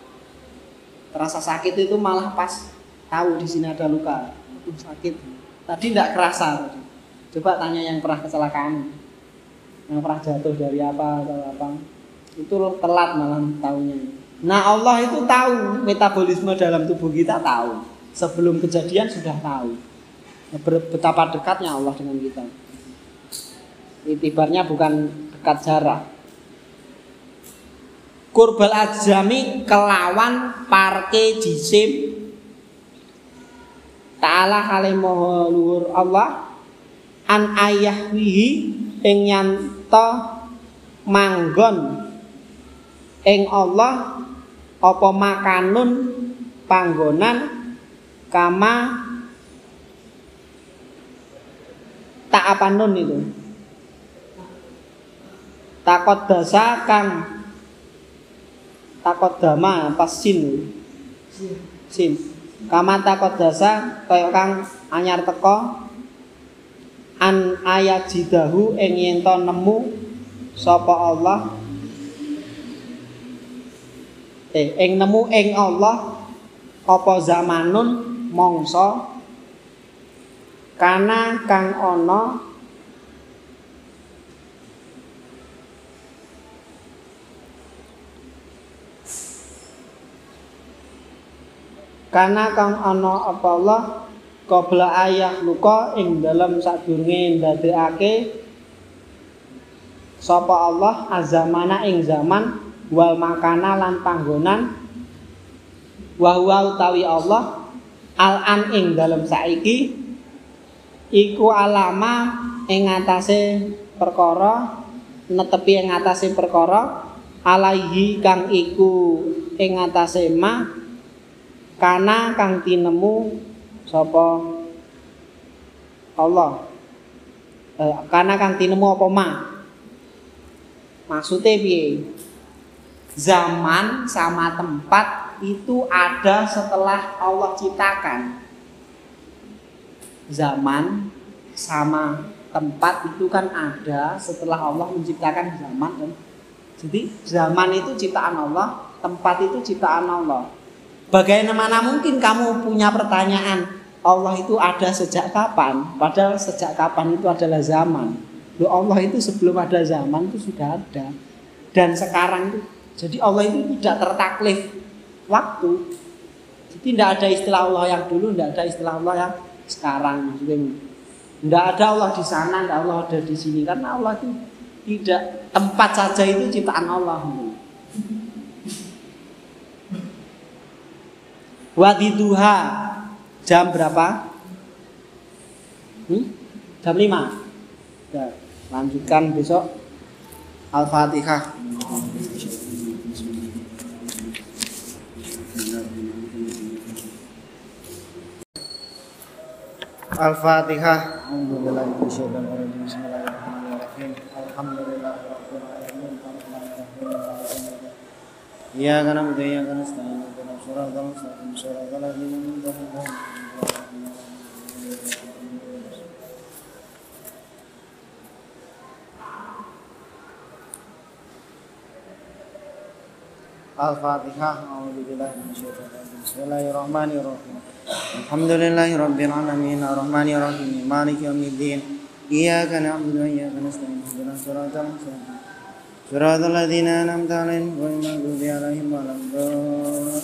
terasa sakit itu malah pas tahu di sini ada luka. Uh, sakit. Tadi tidak kerasa tadi. Coba tanya yang pernah kecelakaan. Yang pernah jatuh dari apa atau apa. Itu telat malah tahunya nah Allah itu tahu metabolisme dalam tubuh kita tahu. Sebelum kejadian sudah tahu. Betapa dekatnya Allah dengan kita. Itibarnya bukan dekat jarak kurbal ajami kelawan parke jisim. Ta'ala kale moho luhur Allah an ayahwihi ing nyanto manggon. Ing Allah apa makanun panggonan kama tak apa nun itu. Takot dasa kang takot dama pas sin sin kama dasa kaya kang anyar teko an ayat jidahu ing yen nemu sapa Allah. Eh ing nemu ing Allah apa zamanun mongso kana kang ana karena kang ana apa Allah qabla ayah luka ing dalam sadurunge ndadekake sapa Allah azamana ing zaman wal makana lan panggonan wa huwa utawi Allah al an ing dalam saiki iku alama ing atase perkara netepi ing atase perkara alaihi kang iku ing atase ma kana kang tinemu sapa Allah eh, kana kang tinemu apa ma Maksudnya piye? Zaman sama tempat itu ada setelah Allah ciptakan. Zaman sama tempat itu kan ada setelah Allah menciptakan zaman kan. Jadi zaman itu ciptaan Allah, tempat itu ciptaan Allah. Bagaimana mungkin kamu punya pertanyaan Allah itu ada sejak kapan? Padahal sejak kapan itu adalah zaman. Loh Allah itu sebelum ada zaman itu sudah ada. Dan sekarang itu jadi Allah itu tidak tertaklif waktu. Jadi tidak ada istilah Allah yang dulu, tidak ada istilah Allah yang sekarang maksudnya. Tidak ada Allah di sana, tidak Allah ada di sini karena Allah itu tidak tempat saja itu ciptaan Allah. Wadiduha Jam berapa? Hmm? Jam 5. Ya, lanjutkan besok Al-Fatihah. Al-Fatihah. Iya karena budaya karena Al-Fatihah Bismillahirrahmanirrahim Alhamdulillahi Rabbil Alamin Ar-Rahmanirrahim. Malik Yawmiddin. Iyaka na'budu wa iyaka nasta'in. Ihdinas siratal Siratal ladzina an'amta 'alaihim ghairil maghdubi 'alaihim waladdallin.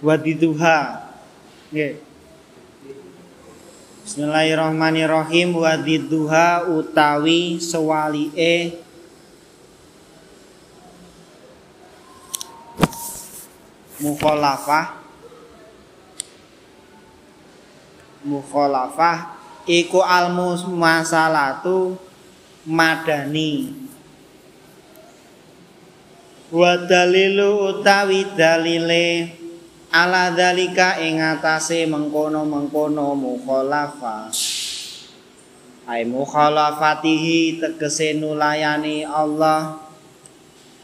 Wadiduha Bismillahirrahmanirrahim. Wadiduha utawi sewalike mukhalafah. Mukhalafah iku almu masalatu madani. Wa dalilu utawi dalile ala dalika ing atase mengkono-mengkono mukhalafa ai mukhalafatihi tegese nulayani Allah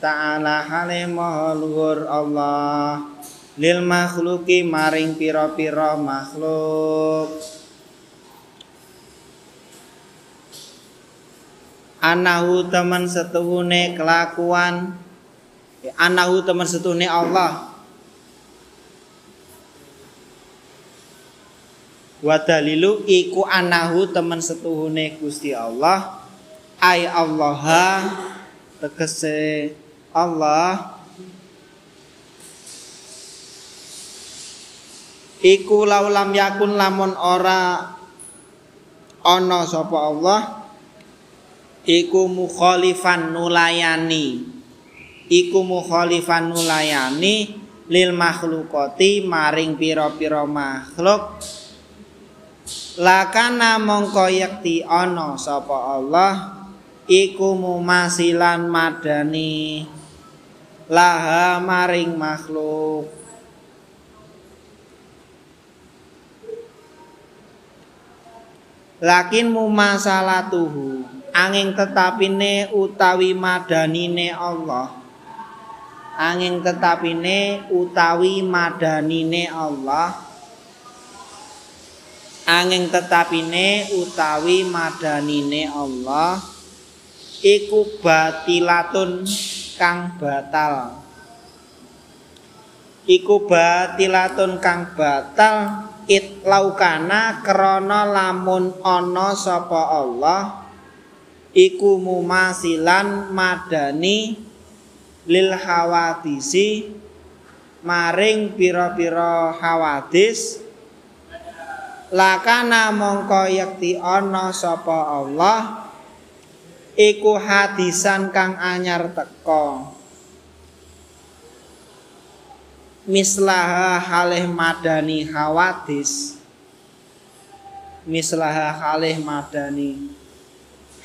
taala hale maha luhur Allah. Lil makhluki maring pira-pira makhluk. Anahu teman setuhune kelakuan. Anahu teman setuhune Allah. Wa dalilu iku anahu temen setuhune Gusti Allah. Ay Allah tegese Allah iku laulam yakun lamun ora ana sapa Allah iku mukhalifan nulayani. Iku mukhalifan nulayani lil makhlukati maring pira-pira makhluk. Lakana mongko yakti ana sapa Allah iku mumasilan madani laha maring makhluk. Lakin mumasalatuhu angin tetapine utawi madanine Allah. Angin tetapine utawi madanine Allah. Angin tetapine utawi madanine Allah. Iku batilatun kang batal. Iku batilatun kang batal it laukana krana lamun ana sapa Allah iku mumasilan madani lil hawadisi maring pira-pira hawadis. Lakana mongko yakti ana sapa Allah iku hadisan kang anyar teka. Mislaha halih madani hawadis. Mislaha halih madani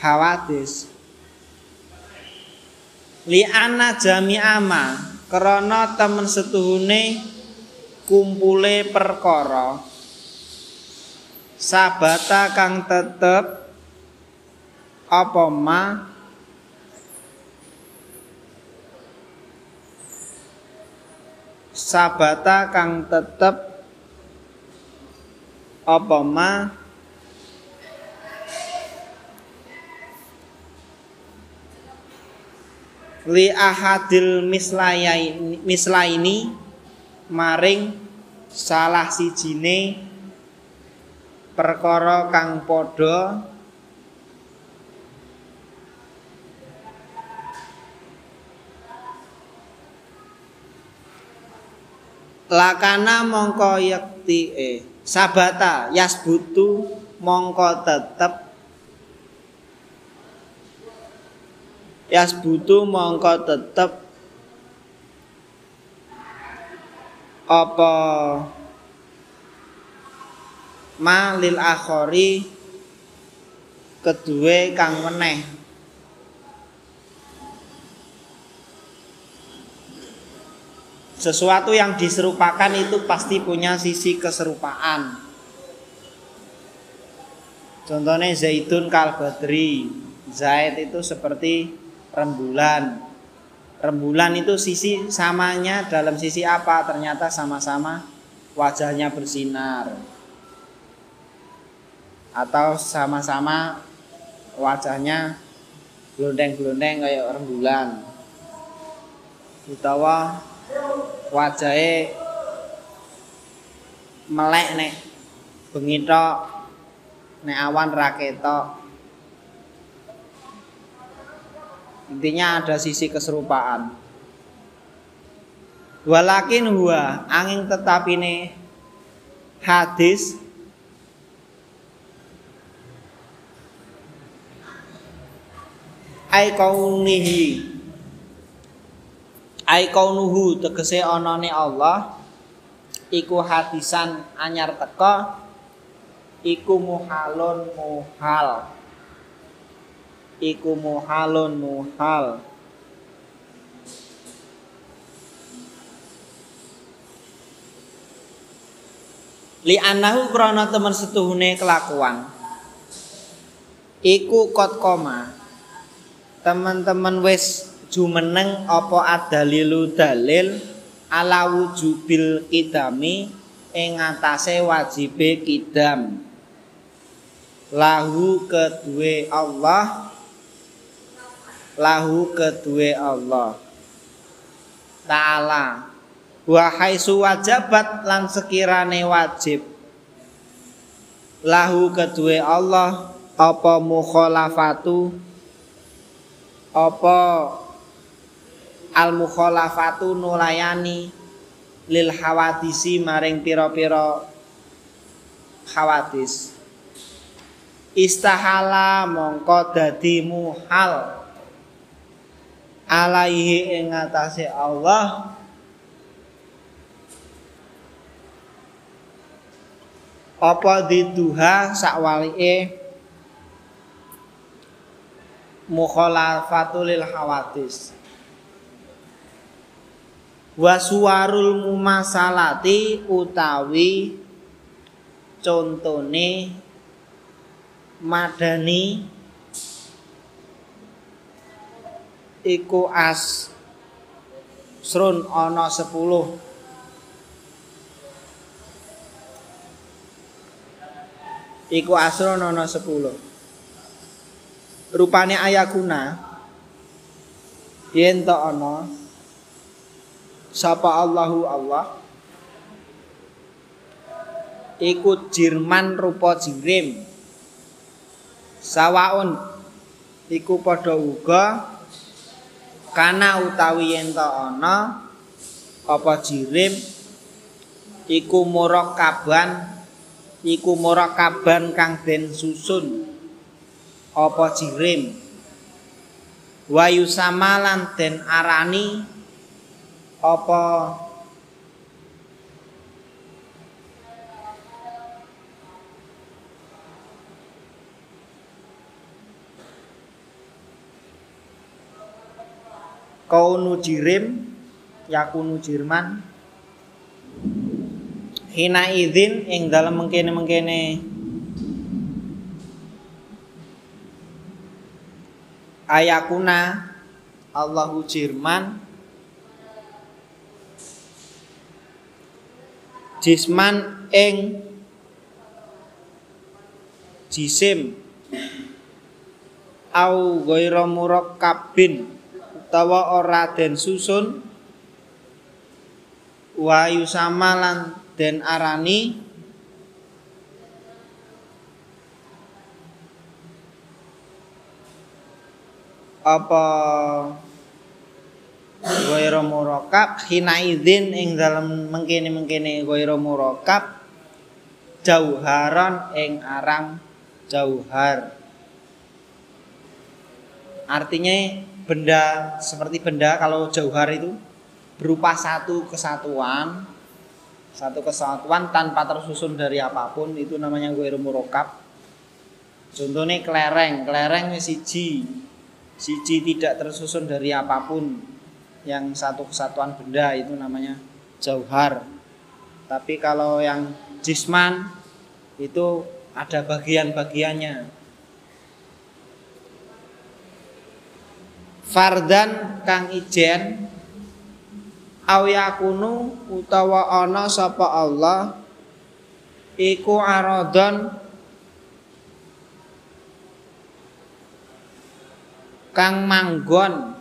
hawadis. Li ana jami'ama krana temen setuhune kumpule perkara. Sabata kang tetep apa ma? Sabata kang tetep. Apa ma? Li ahadil mislayaini mislaini maring salah sijine perkara kang padha lakana mongko yakti eh sabata yasbutu mongko tetep. Yasbutu mongko tetep. Apa? Ma lil akhori kedue kang meneh sesuatu yang diserupakan itu pasti punya sisi keserupaan. Contohnya zaitun kalbadri. Zait itu seperti rembulan. Rembulan itu sisi samanya dalam sisi apa? Ternyata sama-sama wajahnya bersinar. Atau sama-sama wajahnya glondeng-glondeng kayak rembulan. Utawa wajahe melek nek bengi tok awan ra intinya ada sisi keserupaan. Walakin huwa angin tetap ini hadis ai kaunihi ai kaunuhu tegese anane Allah iku hadisan anyar teka iku muhalun muhal. Iku muhalun muhal. Li anahu krana temen setuhune kelakuan. Iku kot koma. Teman-teman wis jumeneng apa adalilu dalil ala wujubil kidami ing atase wajibe kidam? Lahu kedue Allah. Lahu kedue Allah. Taala. Wahai suwajabat lan sekirane wajib. Lahu kedue Allah. Apa mukhalafatu? Apa al mukhalafatu nulayani lil hawadisi maring pira-pira hawadis. Istahala mongko dadi muhal. Alaihi ing Allah. Apa diduha sakwalike mukhalafatul hawadis wasuwarul mumasalati utawi contone madani iku as srun ana 10 iku asron ana 10 rupane ayakuna yen to ana sapa Allahu Allah? Ikut jirman rupa jirim. Sawaun. Iku padha uga kana utawi yen ana apa jirim? Iku murakaban iku murakaban kang den susun. Apa jirim? Wayu samalan den arani apa? Kaunu jirim yakunu jirman hina izin ing dalam mengkene-mengkene. Ayakuna Allahu jirman jisman ing jisim au ghairu murakkabin utawa ora den susun wa yusama lan den arani apa ghairu murakkab hina idzin ing dalem mengkene-mengkene ghairu murakkab jauharon ing arang jauhar. Artinya benda seperti benda kalau jauhar itu berupa satu kesatuan satu kesatuan tanpa tersusun dari apa pun itu namanya gue murokap contohnya kelereng kelereng siji siji tidak tersusun dari apa pun yang satu kesatuan benda itu namanya jauhar. Tapi kalau yang jisman itu ada bagian-bagiannya. Fardan kang ijen aw yakunu utawa ana sapa Allah iku aradon kang manggon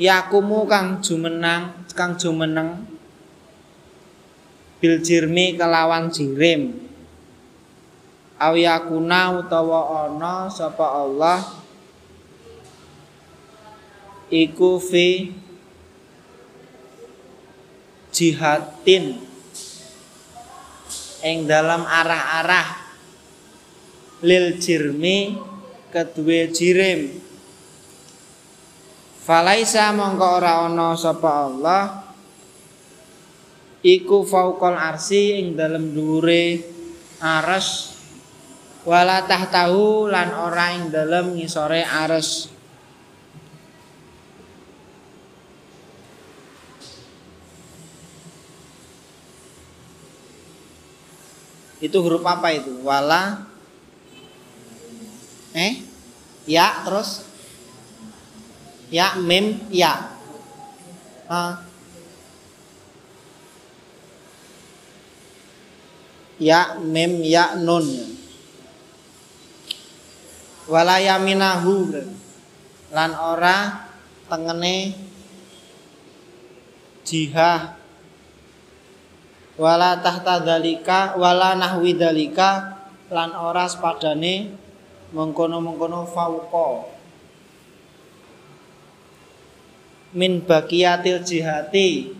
yakumu kang jumenang kang jumeneng. Bil jirmi kelawan jirim. Aw yakuna utawa ana sapa Allah? Iku fi jihadin ing dalam arah-arah. Lil jirmi kedue jirim falaisa mongko ora ana sapa Allah iku fauqal arsi ing dalam dhuwure aras. Wala tahtahu lan ora ing dalem ngisore ares itu huruf apa itu? Wala eh ya terus ya mim ya. Ah. ya mim ya nun. Wala yaminahu. Lan ora tengene jihah. Wala tahta dalika wala nahwi dalika lan ora sepadane mengkono-mengkono fauqa min baqiyatil jihati.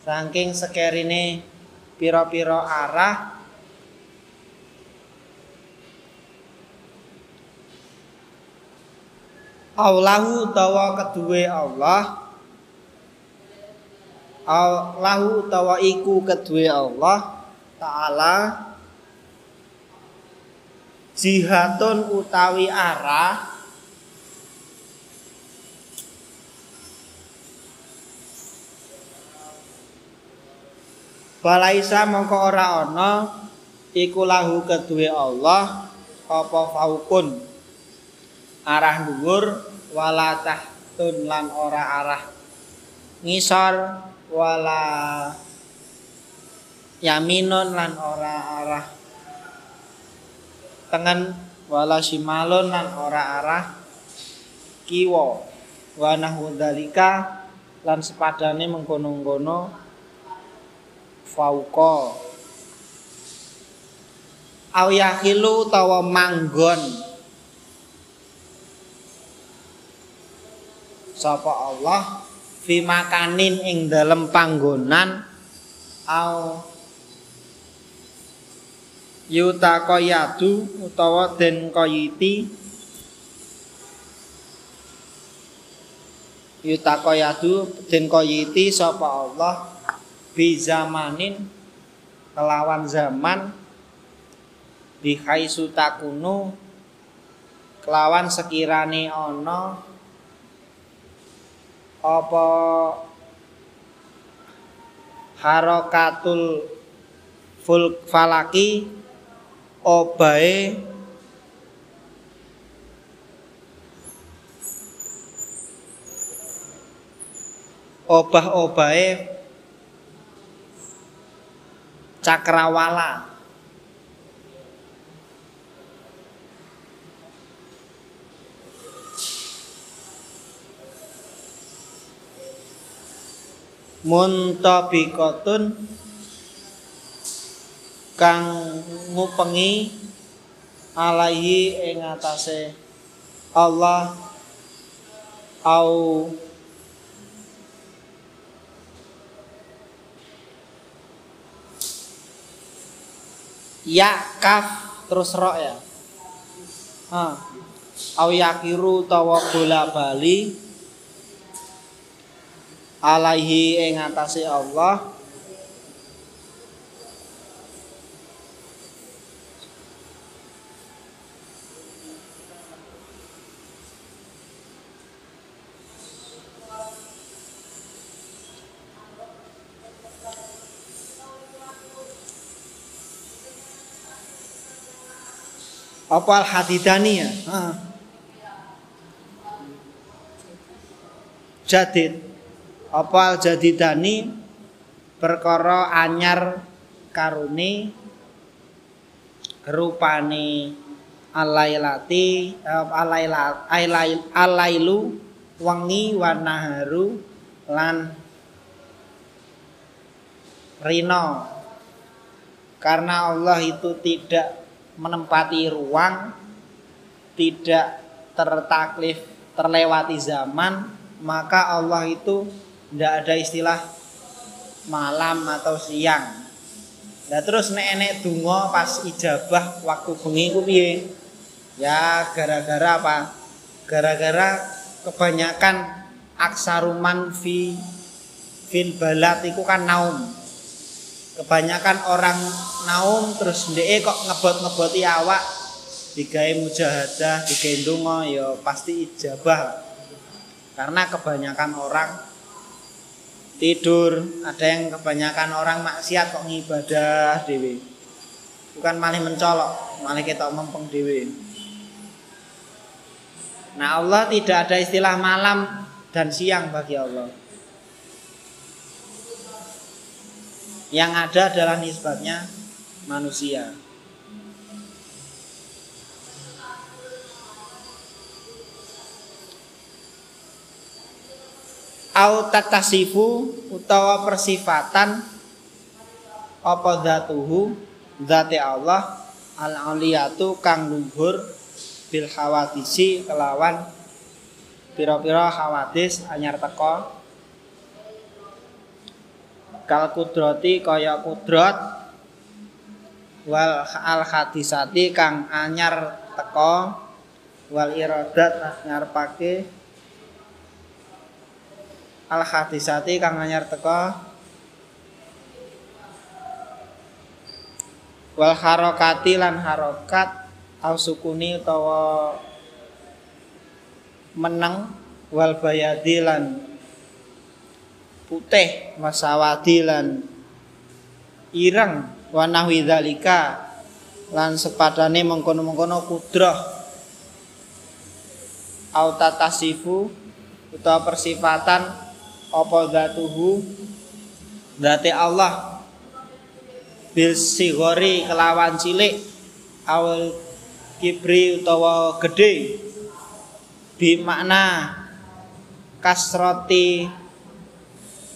Saking sekerine pira-pira arah. Allahu tawa kedue Allah. Allahu tawa iku kedue Allah Ta'ala. Jihatun utawi arah Balaisa mongko ora ana iku lahu kedue Allah apa faukun arah dhuwur wala tahtun lan ora arah. Ngisor wala yaminun lan ora arah. Tengen wala simalun lan ora arah. Kiwa wa lan sepadane mengkono-kono fauqa. Au yahilu tawa manggon. Sapa Allah? Fi makanin ing dalem panggonan. Au yuta koyadu utawa den koyiti. Yuta koyadu den koyiti sapa Allah bi zamanin kelawan zaman di khaisu takunu kelawan sekirane ana apa harokatul ful falaki obae obah-obahe cakrawala. Muntabiqatun kang ngupengi alaihi ing atase Allah au ya kaf terus ro ya. Ha. Au yakiru tawa bola bali. Alaihi ing atase Allah apa al hadidani ya jadid. Apa jadidani perkara anyar karuni rupane alailati alailat alailu wengi wanaharu lan rino karena Allah itu tidak menempati ruang tidak tertaklif terlewati zaman maka Allah itu tidak ada istilah malam atau siang. Nah terus nek enek dungo pas ijabah waktu bengi piye? Ya gara-gara apa? Gara-gara kebanyakan aksaruman fi fil balat itu kan naum. Kebanyakan orang naum terus ndeke kok ngebot-ngeboti awak digawe mujahadah, digawe donga ya pasti ijabah. Karena kebanyakan orang tidur, ada yang kebanyakan orang maksiat kok ngibadah dewi. Bukan malah mencolok, malah kita mempeng dewi. Nah Allah tidak ada istilah malam dan siang bagi Allah. Yang ada adalah nisbatnya manusia. au tatasifu utawa persifatan apa zatuhu zati Allah al aliyatu kang luhur bil hawadisi kelawan pira-pira hawadis anyar teko kal kudrati kaya kudrat wal al hadisati kang anyar teko wal iradat ngarepake al hadisati kang anyar teko wal harokati lan harokat au sukuni utawa meneng wal bayadi lan putih wasawadi lan ireng wanahwi dzalika lan sepadane mengkono-mengkono kudrah. Au tatasifu utawa persifatan apa zatuhu? Zati Allah. Bil sigori kelawan cilik. Awal kibri utawa gede bi makna kasroti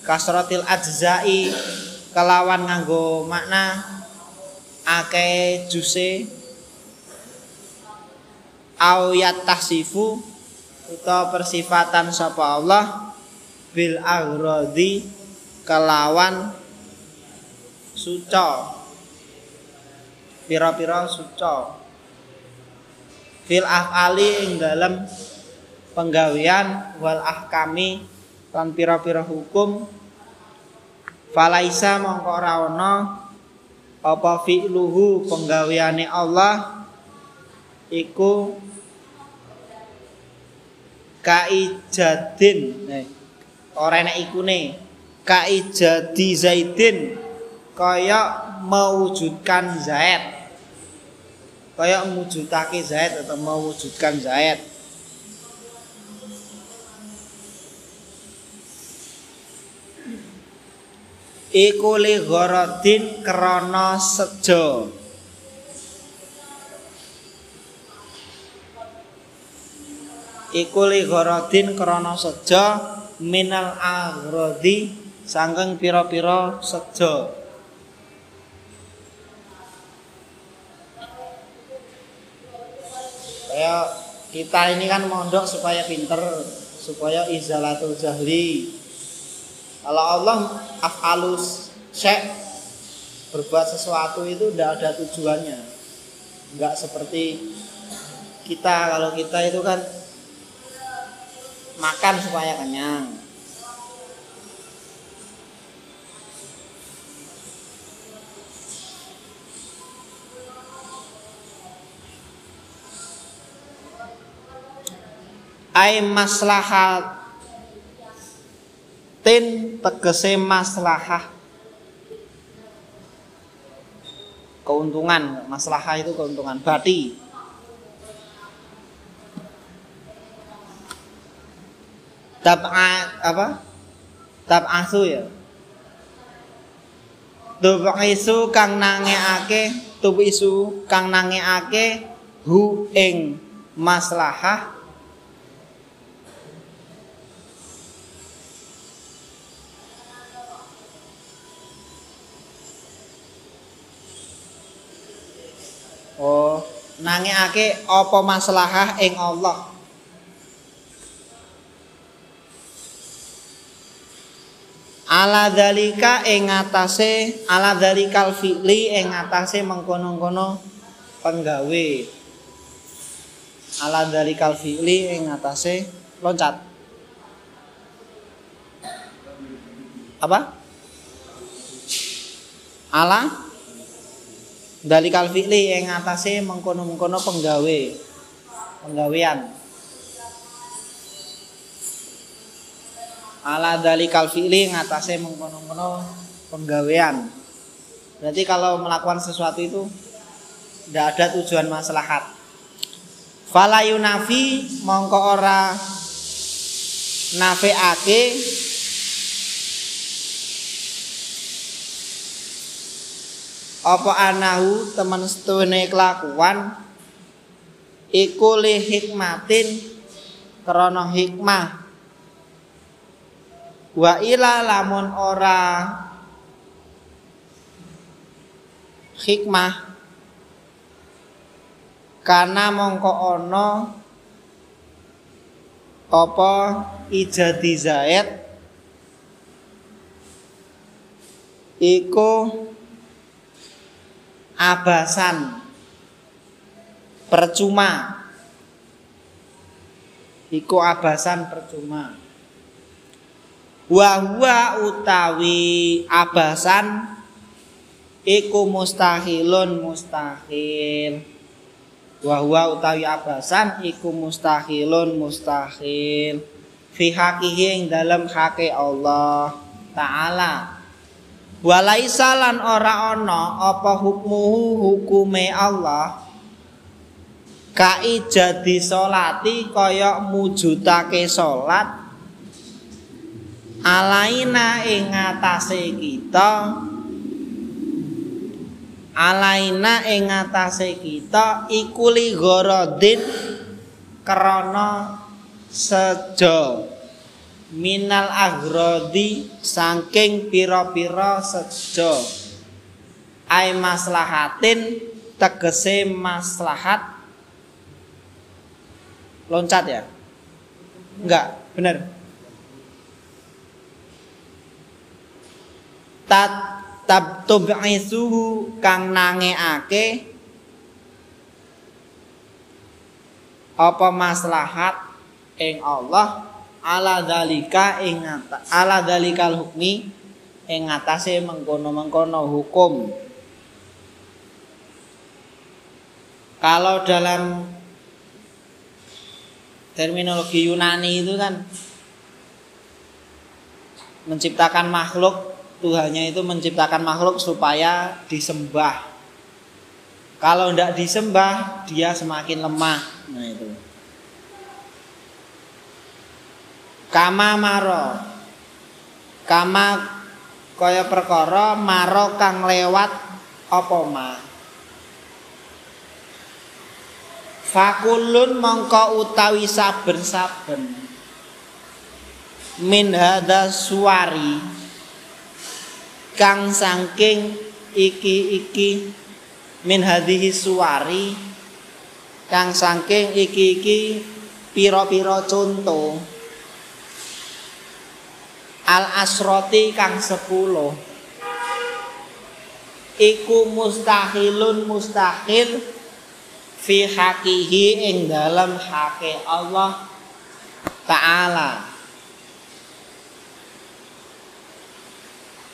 kasrotil ajzai kelawan nganggo makna ake juse. Au yattasifu utawa persifatan sapa Allah bil aghradi kelawan suca. Pira-pira suca. Fil afali ing dalam penggawean wal ahkami lan pira-pira hukum falaisa mongko ora ana apa fi'luhu penggaweane Allah iku kaijadin. Nah ora enek ikune kaijadi Zaidin kaya mewujudkan Zaid kaya mewujudake Zaid atau mewujudkan Zaid iku li gharadin krana sejo iku li gharadin krana sejo minal aghradi sangkeng pira-pira sejo kayak kita ini kan mondok supaya pinter supaya izalatul jahli kalau Allah afalus syek berbuat sesuatu itu tidak ada tujuannya. Enggak seperti kita kalau kita itu kan makan supaya kenyang. Ai maslahat tin tegese maslahah. Keuntungan maslahah itu keuntungan bati tab'a apa? Tab'asu ya. Tubisu kang nangeake tubisu kang nangeake hu ing maslahah Oh, nangekake apa maslahah ing Allah? Ala dalika ing atase ala dalikal fi'li ing atase mengkono-kono penggawe. Ala dalikal fi'li ing atase loncat. Apa? Ala dalikal fi'li yang ngatasi mengkono-mengkono penggawe penggawean. Ala dalikal fi'li ngatasi mengkono-mengkono penggawean. Berarti kalau melakukan sesuatu itu tidak ada tujuan maslahat. Falayu nafi mongko ora nafi'ake apa anahu teman setune kelakuan? Iku li hikmatin krana hikmah. Wa ila lamun ora hikmah. Karena mongko ana apa ijadi zaid iku abasan. Percuma. Iku abasan percuma. Wa utawi abasan iku mustahilun mustahil. Wa utawi abasan iku mustahilun mustahil. Fi hakihi dalam hake Allah taala Walaisa lan ora ana apa hukmuhu hukume Allah. Kai jadi salati kaya mujudake salat alaina ing ngatasé kita. Alaina ing ngatasé kita iku li gharadin krana sejo minal agrodi saking pira-pira sejo. Ai maslahatin tegese maslahat. Loncat ya? Enggak benar tat tab tub'isuhu kang nangeake apa maslahat ing Allah ala dalika ing ala dalikal hukmi ing ngatasé mengkono-mengkono hukum. Kalau dalam terminologi Yunani itu kan menciptakan makhluk Tuhannya itu menciptakan makhluk supaya disembah. Kalau tidak disembah dia semakin lemah. Nah itu kama maro. Kama kaya perkara maro kang lewat apa ma? Fakulun mongko utawi saben-saben. Min hadza suwari. Kang saking iki-iki min hadhihi suwari. Kang saking iki-iki pira-pira conto al asroti kang sepuluh. Iku mustahilun mustahil fi hakihi ing dalam hake Allah Ta'ala.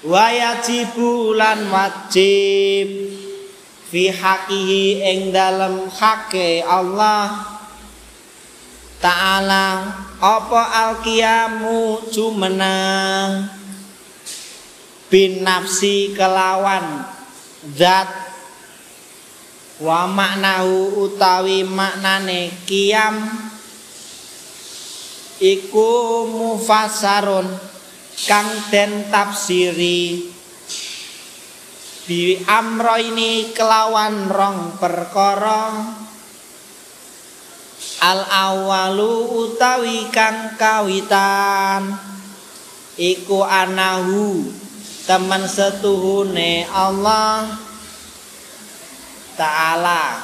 Wa yajibu lan wajib fi haqihi ing dalem hake Allah taala apa alqiyamu jumenang bin nafsi kelawan zat. Wa maknahu utawi maknane kiam iku mufassarun kang den tafsiri. Bi amro ini kelawan rong perkara al awalu utawi kang kawitan. Iku anahu teman setuhune Allah taala.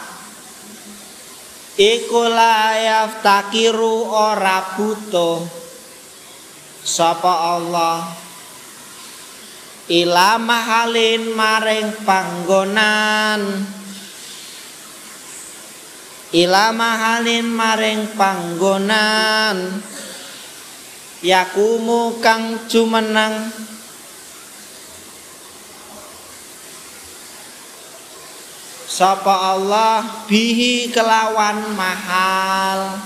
Iku layaf takiru ora butuh sapa Allah. Ila mahalin maring panggonan ila mahalin maring panggonan. Yakumu kang jumeneng sapa Allah bihi kelawan mahal.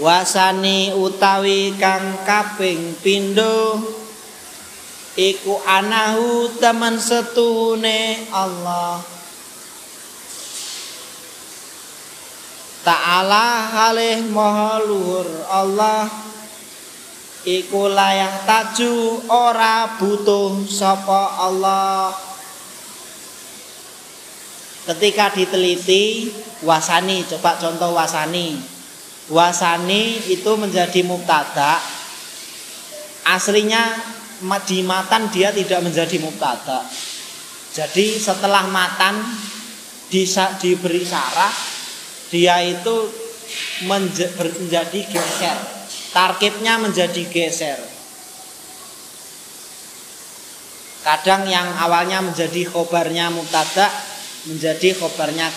Wasani utawi kang kaping pindho. Iku anahu teman setune Allah Ta'ala halih maha luhur Allah. Iku layak taju ora butuh sapa Allah. Ketika diteliti wasani coba contoh wasani. Wasani itu menjadi mubtada. Aslinya di matan dia tidak menjadi mubtada. Jadi setelah matan diberi sarah dia itu menjadi geser tarkibnya menjadi geser kadang yang awalnya menjadi khobarnya mubtada menjadi khobarnya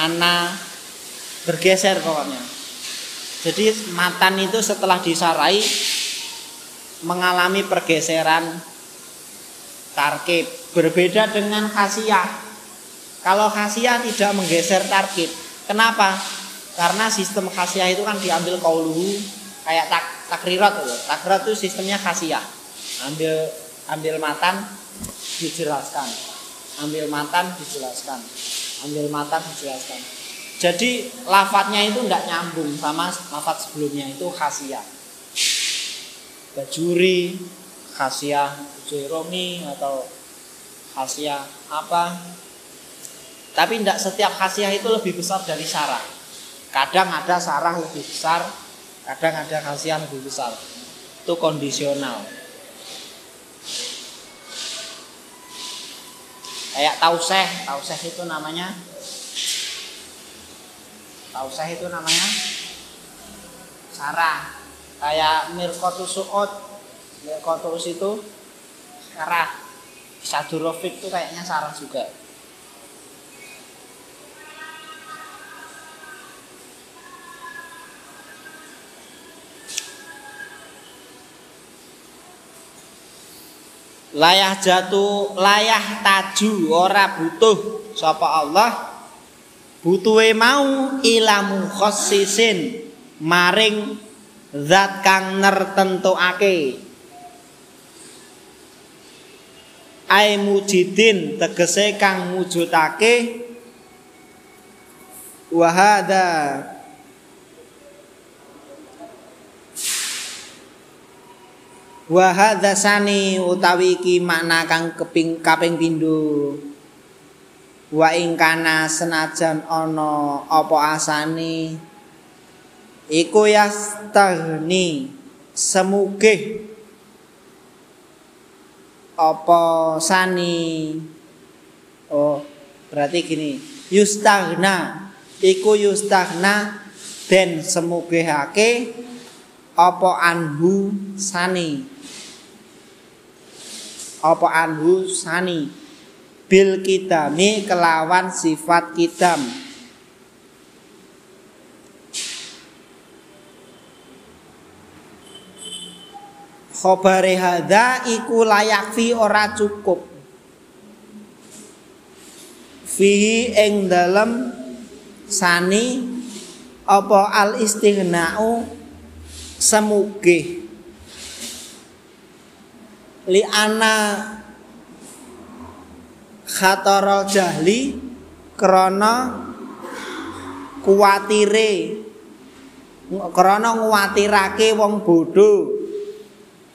ana bergeser pokoknya jadi matan itu setelah disarai mengalami pergeseran tarkib. Berbeda dengan khasiah. Kalau khasiah tidak menggeser tarkib. Kenapa? Karena sistem khasiah itu kan diambil kauluhu kayak tak takrirat itu. Takrirat itu sistemnya khasiah. Ambil ambil matan dijelaskan. Ambil matan dijelaskan. Ambil matan dijelaskan. Jadi lafadznya itu tidak nyambung sama lafadz sebelumnya itu khasiah. Bajuri, khasiah Jeromi atau khasiah apa. Tapi tidak setiap khasiah itu lebih besar dari sarah. Kadang ada sarah lebih besar, kadang ada khasiah lebih besar. Itu kondisional. Kayak tauseh, tauseh itu namanya Tausah itu namanya sarah. Kayak mirkotus suot, mirkotus itu sarah. Sadurofik itu kayaknya sarah juga. Layah jatuh layah taju ora butuh sapa Allah. Butuhe mau ilamu khossisin maring zat kang nertentukake ai mujidin tegese kang mujudake. Wa wa hadza sani utawi iki makna kang keping kaping pindho. Wa ing kana senajan ana apa asane iku yastagni semugih apa sani. Oh berarti gini yustagna iku yustagna den semugihake apa anhu sani apa anhu? Sani. Bil kidami kelawan sifat kidam. Khobare hadza iku layak fi ora cukup. Fihi ing dalem sani apa al istighna'u semugih li ana khatarul jahli krana kuwatire krana nguwatirake wong bodho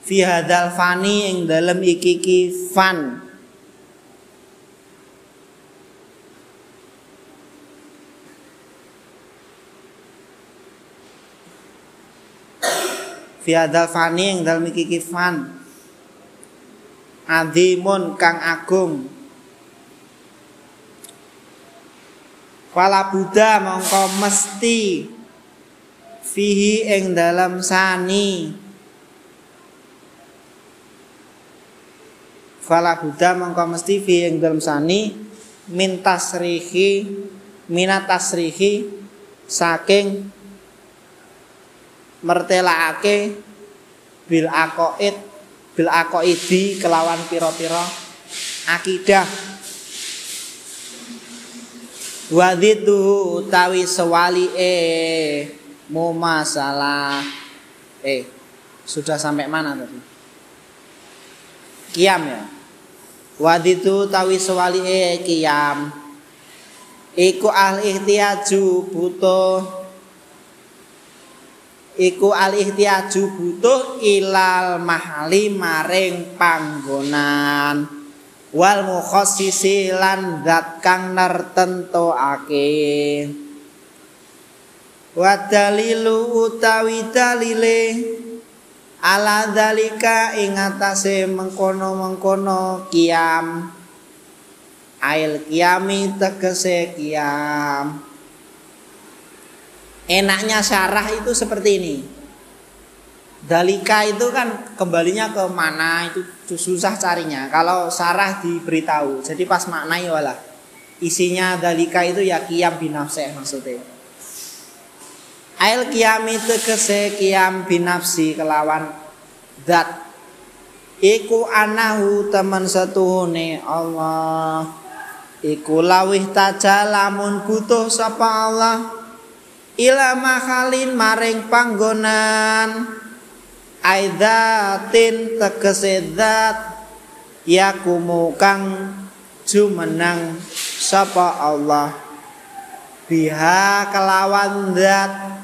fi hadzal fani ing dalem iki ki fan. Fi hadzal fani ing dalem iki ki fan azimun kang agung. Fala Buddha mongko mesti fihi ing dalam sani. Fala Buddha mongko mesti fihi ing dalam sani. Min tasrihi minat tasrihi saking mertelaake bil aqaid bil aqaidi kelawan pira-pira? Akidah. Wadidu utawi sewali eh mau masalah eh sudah sampai mana tadi? Kiam ya? Wadidu utawi sewali eh kiam. Iku al ihtiyaju butuh iku al ihtiyaju butuh ilal mahali maring panggonan. Wal mukhassisi lan zat kang nertentokake. Wa dalilu utawi dalile. Ala dalika ing atase mengkono-mengkono kiam. Ail kiami tegese kiam enaknya syarah itu seperti ini Dalika itu kan kembalinya ke mana itu susah carinya. Kalau sarah diberitahu, jadi pas maknai walah isinya dalika itu ya kiam binafsi maksudnya. Ail kiam itu kese kiam binafsi kelawan dat. Iku anahu teman setuhune Allah. Iku lawih taja lamun butuh sapa Allah. Ila mahalin maring panggonan. Aidatin tegese zat yakumu kang jumenang sapa Allah. Biha kelawan zat.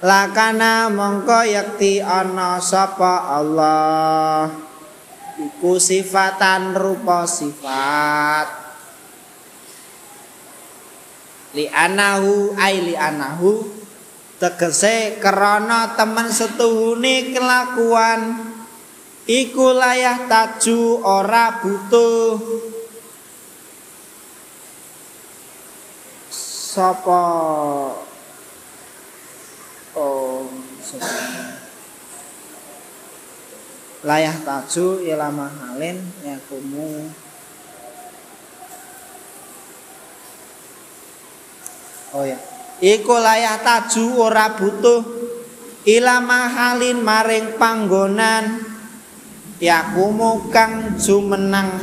Lakana mongko yakti ana sapa Allah. Iku sifatan rupa sifat li anahu ai anahu tegese krana temen setuhune kelakuan iku layah taju ora butuh. Sapa oh layah taju ilama halin yakumu oh ya iku layah taju ora butuh. Ila mahalin maring panggonan. Yakumu kang jumenang.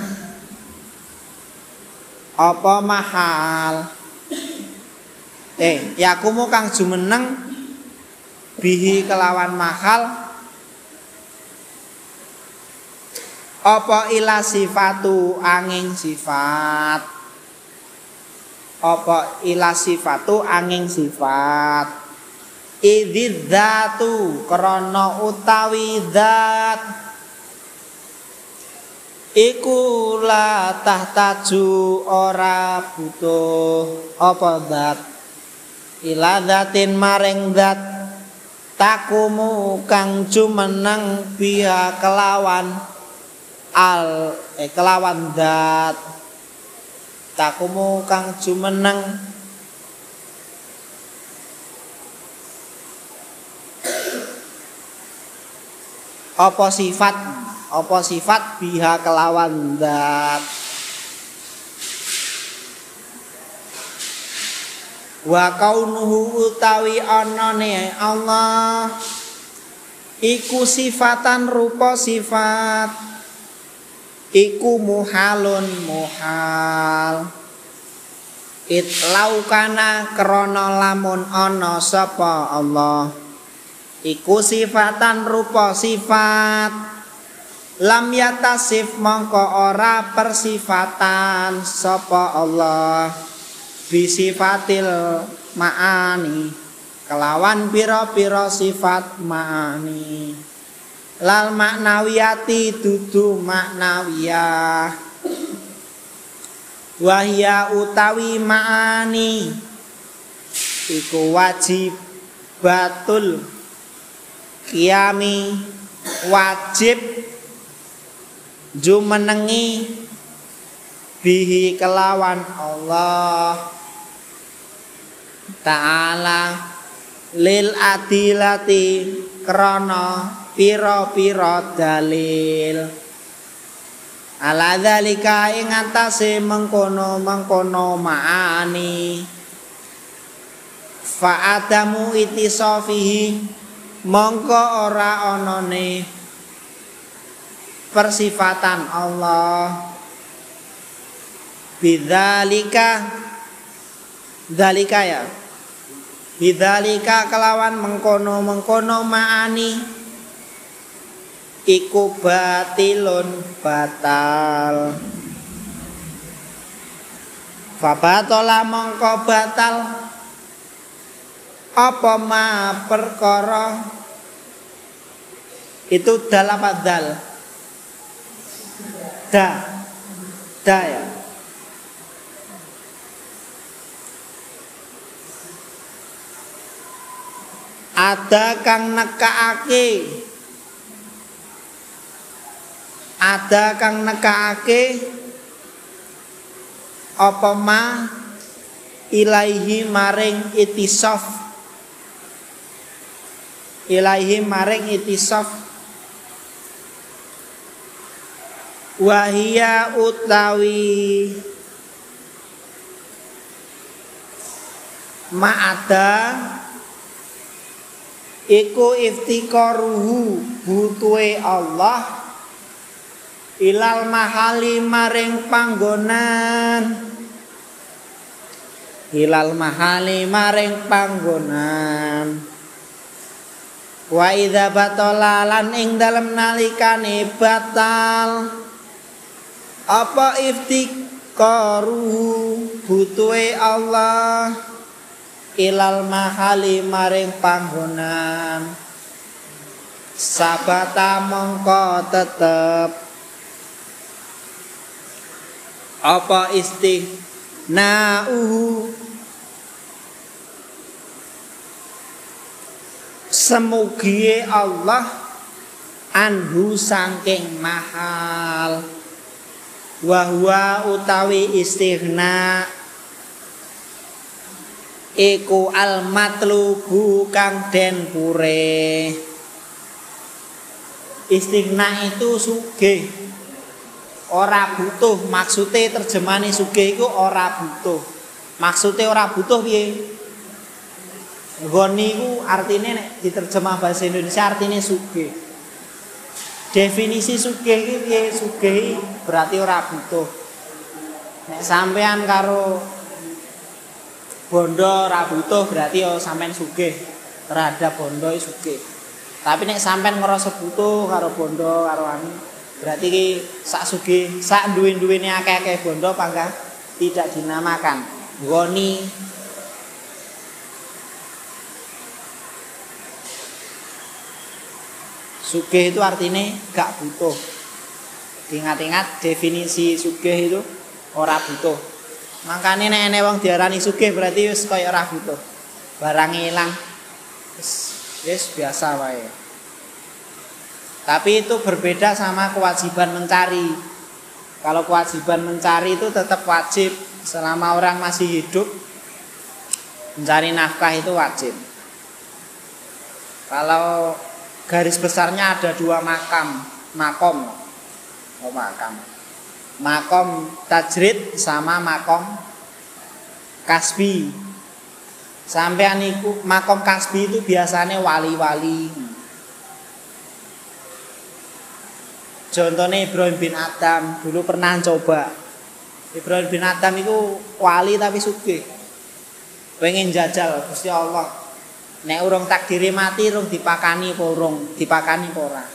Apa mahal? Eh yakumu kang jumeneng. Bihi kelawan mahal. Apa ila sifatu? Angin sifat apa ila sifatu angin sifat. Idzidzatu krana utawi zat iku la tahtaju ora butuh apa zat ila zatin maring zat takumu kang jumeneng biya kelawan al eh, kelawan dat takumu kang jumeneng. Apa sifat? Apa sifat? Biha kelawan dat wa kaunuhu utawi anane Allah. Iku sifatan rupa sifat iku muhalun muhal. It laukana krana lamun ana sapa Allah. Iku sifatan rupa sifat. Lam yatasif mongko ora persifatan sapa Allah. Bisifatil ma'ani. Kelawan pira-pira sifat ma'ani lal maknawiyati dudu maknawiyah. Wahya utawi ma'ani. Iku wajib batul kiami wajib jumenengi bihi kelawan Allah ta'ala lil adilati krana pira-pira dalil. Ala dzalika ing atase mengkono-mengkono maani. Fa adamu itisafihi mongko ora onone persifatan Allah. Bidzalika dzalika ya. Bidzalika kelawan mengkono-mengkono maani iku batilun batal. Fabatola mongko batal. Apa ma perkara? Itu dalam dal? Da. Da ya. Ada kang nekaake ada kang nekake apa ma ilaihi maring itisaf. Ilaihi maring itisaf. Wahia utawi ma'ada iku iftikaruhu butuhe Allah ilal mahali maring panggonan. Ilal mahali maring panggonan. Wa idza batala lan ing dalem nalikane batal. Apa iftikaru butuhe Allah? Ilal mahali maring panggonan. Sabata mongko tetep apa istih nauhu. Semugie Allah anhu sangking mahal. Wahwa utawi istighna iku al matlubu kang den pure. Istighna itu sugih ora butuh. Maksude terjemane sugih iku ora butuh. Maksude ora butuh piye? Goni iku artine nek diterjemah bahasa Indonesia artine sugih. Definisi sugih iki piye? Sugih berarti ora butuh. Nek sampean karo bondo ora butuh berarti yo sampean sugih. Terhadap bondo sugih. Tapi nek sampean ngerasa butuh karo bondo karo anu, berarti ki sak sugih, sak duwe-duwene akeh-akeh bondo pangkah tidak dinamakan. Goni Sugih itu artinya gak butuh. Ingat-ingat definisi sugih itu ora butuh. Makanya ene wong diarani sugih berarti wis kaya ora butuh. Barang ilang wis biasa wae. Tapi itu berbeda sama kewajiban mencari. Kalau kewajiban mencari itu tetap wajib selama orang masih hidup mencari nafkah itu wajib. Kalau garis besarnya ada dua makam, makom, oh makam, makom tajrid sama makom kasbi. Sampai niku makom kasbi itu biasanya wali-wali. Contohnya Ibrahim bin Adam dulu pernah coba. Ibrahim bin Adam itu wali tapi sugih. Pengen jajal Gusti Allah Nek urung takdiri mati urung dipakani apa urung dipakani apa ora.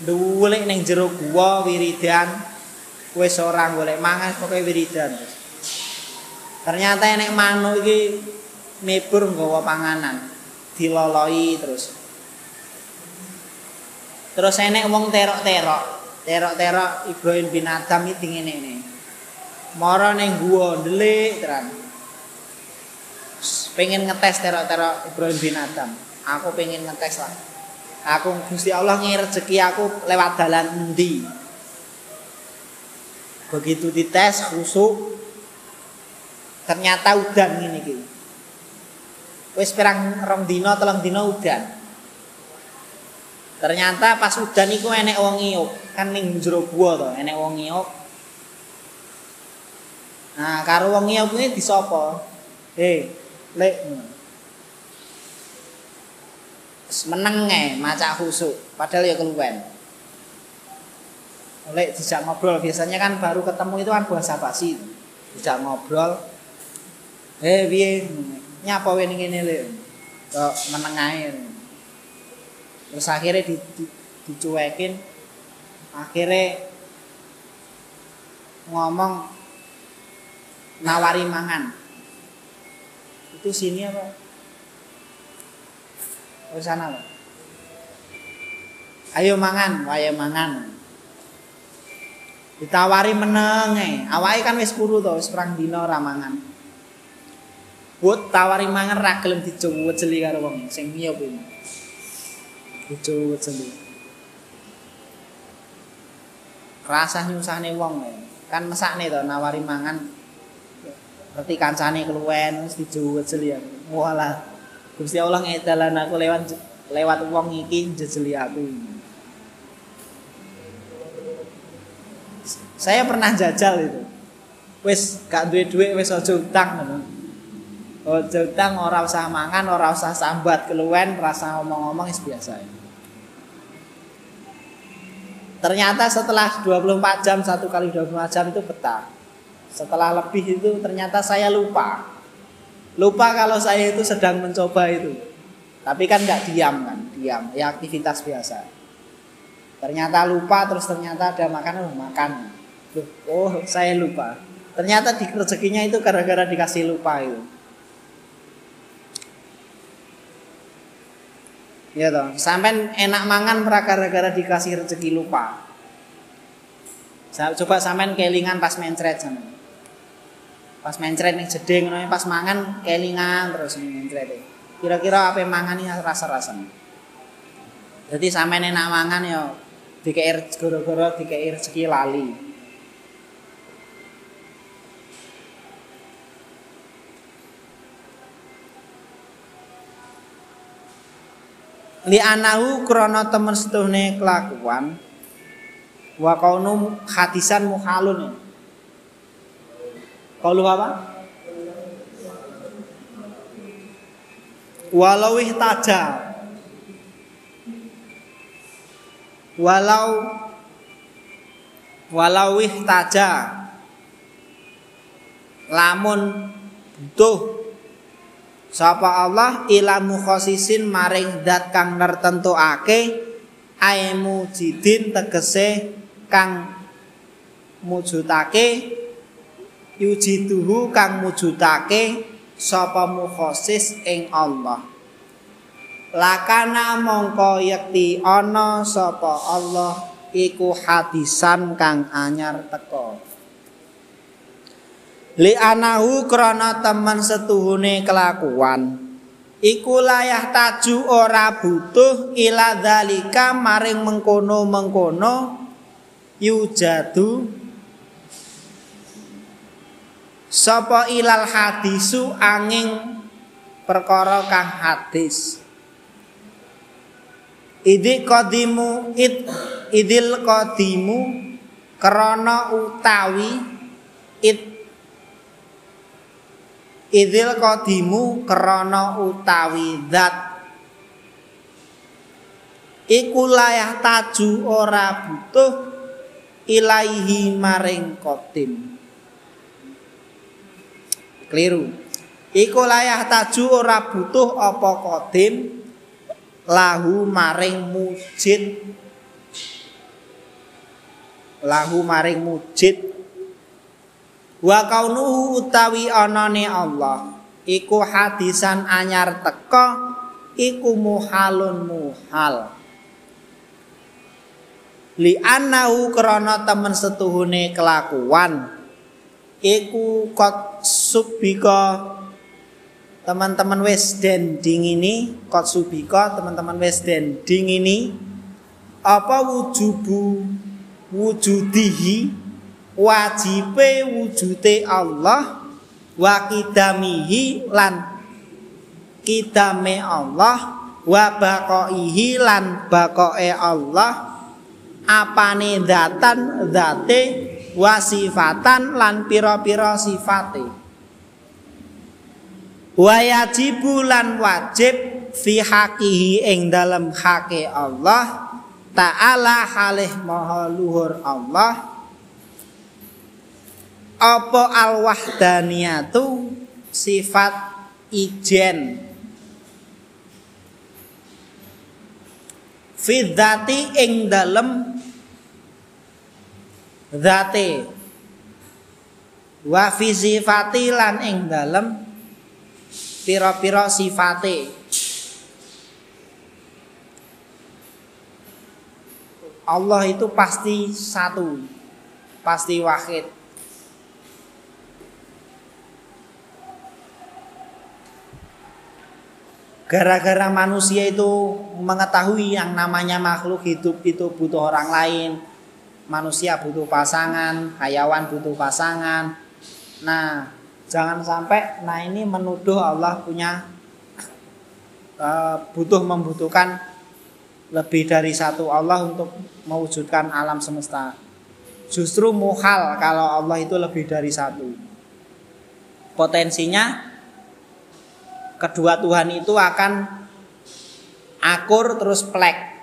Nduwulik ning jero gua wiridan wis ora golek mangan pokoke wiridan. Ternyata nek manuk iki mebur nggawa panganan, diloloi terus. Terus enek wong terok-terok, terok-terok Ibrahim bin Adam iki ngene-ngene. Mara ning gua ndelik tenan. pengen ngetes terok-terok Ibrahim bin Adam. Aku pengen ngetes lah. Aku Gusti Allah ngi rezeki aku lewat dalan endi. Begitu dites khusuk ternyata udan ngene iki. Wis perang rong dina, telung dina udan. Ternyata pas udan iku enek wong ngiyup, kan ning jero gua to, enek wong ngiyup. Nah, karo wong ngiyup kuwi disapa? Eh, lek. Meneng maca khusuk padahal ya keluwen. Lek dijak ngobrol biasanya kan baru ketemu itu kan bahasa basi dijak ngobrol. Eh piye? Nyapa ning ngene lek? Kok meneng ae terus akhirnya di, di, dicuekin. Akhirnya ngomong nawari mangan. Itu sini apa oh sana loh ayo mangan ayo mangan. Ditawari meneng awake kan wis kuru to wis perang dina ora mangan. Buat tawari mangan ra gelem dicuwet jeli karo wong sing miyop iki. Dicuwet jeli. Rasah nyusahne wong kan mesakne to nawari mangan ngerti kancane keluwen wis jeli aku. Walah. Gusti Allah ngedalan aku lewat lewat wong iki jejeli aku. Saya pernah jajal itu. Wis gak duwe dhuwit wis aja utang ngono. Aja utang ora usah mangan, ora usah sambat keluwen, rasa ngomong-ngomong wis biasa. Ternyata setelah 24 jam, satu kali 24 jam itu betah. Setelah lebih itu ternyata saya lupa. Lupa kalau saya itu sedang mencoba itu. Tapi kan nggak diam kan, diam. Ya aktivitas biasa. Ternyata lupa terus ternyata ada makanan, oh, makan. Oh, saya lupa. Ternyata di rezekinya itu gara-gara dikasih lupa itu. Ya toh, sampai enak mangan gara-gara dikasih rezeki lupa. Coba sampean kelingan pas mencret sama pas mencret nih jeding ngono pas mangan kelingan terus mencret. Kira-kira apa mangan ini rasa-rasa jadi sampe enak mangan ya dikeir goro-goro dikeir rezeki lali li anahu krana temen setuhne kelakuan wa kaunu hadisan muhalun. Qalu apa? Walau ihtaja. Walau Walau ihtaja. Lamun butuh Sapa Allah ila mukhasisin maring dat kang nertentukake ae mujidin tegese kang mujudake yujiduhu kang mujudake sapa mukhasis ing Allah. Lakana mongko yekti ana sapa Allah iku hadisan kang anyar teko li anahu krana temen setuhune kelakuan. Iku layah taju ora butuh ila dalika maring mengkono-mengkono yujadu sapa ilal hadisu angin perkara kang hadis. Idi qadimu id idil qadimu krana utawi id Idil kodimu krana utawi zat. Iku layah taju ora butuh ilaihi maring kodim Keliru. Iku layah taju ora butuh apa kodim Lahu maring mujid. Lahu maring mujid wa kaunuhu utawi anane Allah iku hadisan anyar teka iku muhalun muhal. Li annahu krana temen setuhune kelakuan iku kot subika teman-teman wis den dingini kot subika teman-teman wis den dingini apa wujubu wujudihi wajibe wujude Allah wa kidamihi lan kidame Allah wa baqaihi lan baqae Allah apane datan wa sifatan lan pira-pira sifate. Wa yajibu lan wajib fi haqihi ing dalem hake Allah ta'ala halih maha luhur Allah apa al wahdaniyatu sifat ijen. Fidzati ing dalem zate wa fi sifati lan ing dalem pira-pira sifate. Allah itu pasti satu pasti wahid Gara-gara manusia itu mengetahui yang namanya makhluk hidup itu butuh orang lain. Manusia butuh pasangan, hayawan butuh pasangan. Nah, jangan sampai nah ini menuduh Allah punya uh, butuh membutuhkan lebih dari satu Allah untuk mewujudkan alam semesta. Justru muhal kalau Allah itu lebih dari satu. Potensinya kedua Tuhan itu akan akur terus plek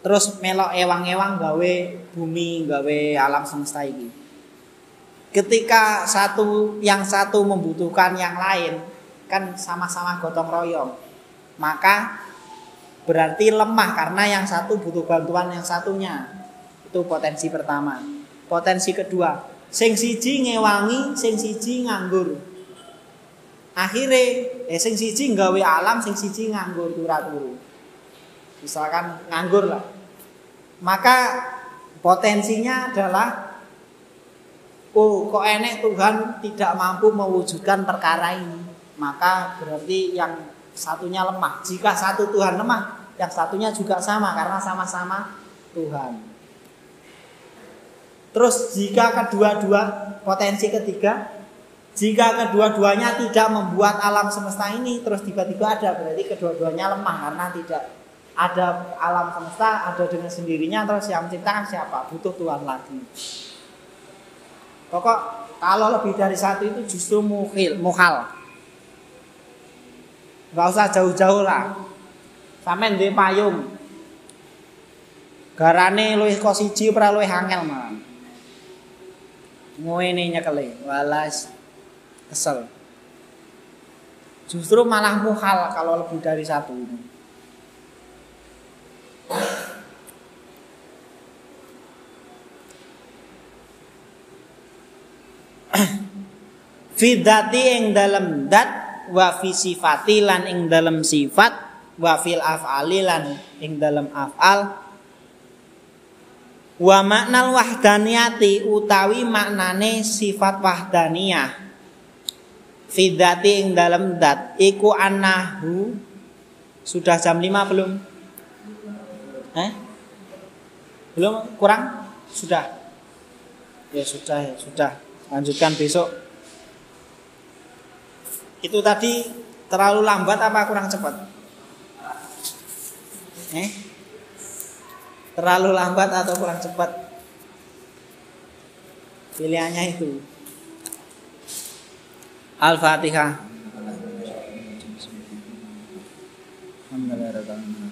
terus melok ewang-ewang gawe bumi gawe alam semesta ini. Ketika satu yang satu membutuhkan yang lain kan sama-sama gotong royong. Maka berarti lemah karena yang satu butuh bantuan yang satunya. Itu potensi pertama. Potensi kedua sing siji ngewangi sing siji nganggur akhirnya eh sing siji nggawe alam sing siji nganggur turu misalkan nganggur lah. Maka potensinya adalah oh kok enek Tuhan tidak mampu mewujudkan perkara ini? Maka berarti yang satunya lemah. Jika satu Tuhan lemah yang satunya juga sama karena sama-sama Tuhan. Terus jika kedua-dua potensi ketiga jika kedua-duanya tidak membuat alam semesta ini terus tiba-tiba ada berarti kedua-duanya lemah karena tidak ada alam semesta ada dengan sendirinya terus yang menciptakan siapa? Butuh Tuhan lagi. Pokok kalau lebih dari satu itu justru muhil muhal nggak usah jauh-jauh lah. Sampai di payung. Garane luwih kok siji ora luwih angel malah ngene nyekele walas kesel. Justru malah muhal kalau lebih dari satu ini. Fidati ing dalam dat wa fi sifati lan ing dalam sifat wa fil af'ali lan ing dalam af'al. Wa maknal wahdaniyati utawi maknane sifat wahdaniyah fidati ing dalam dat iku anahu. Sudah jam 5 belum? Eh belum? Kurang? Sudah? Ya sudah ya sudah. Lanjutkan besok. Itu tadi terlalu lambat apa kurang cepat? Eh? Terlalu lambat atau kurang cepat? Pilihannya itu. Al-Fatihah. Alhamdulillah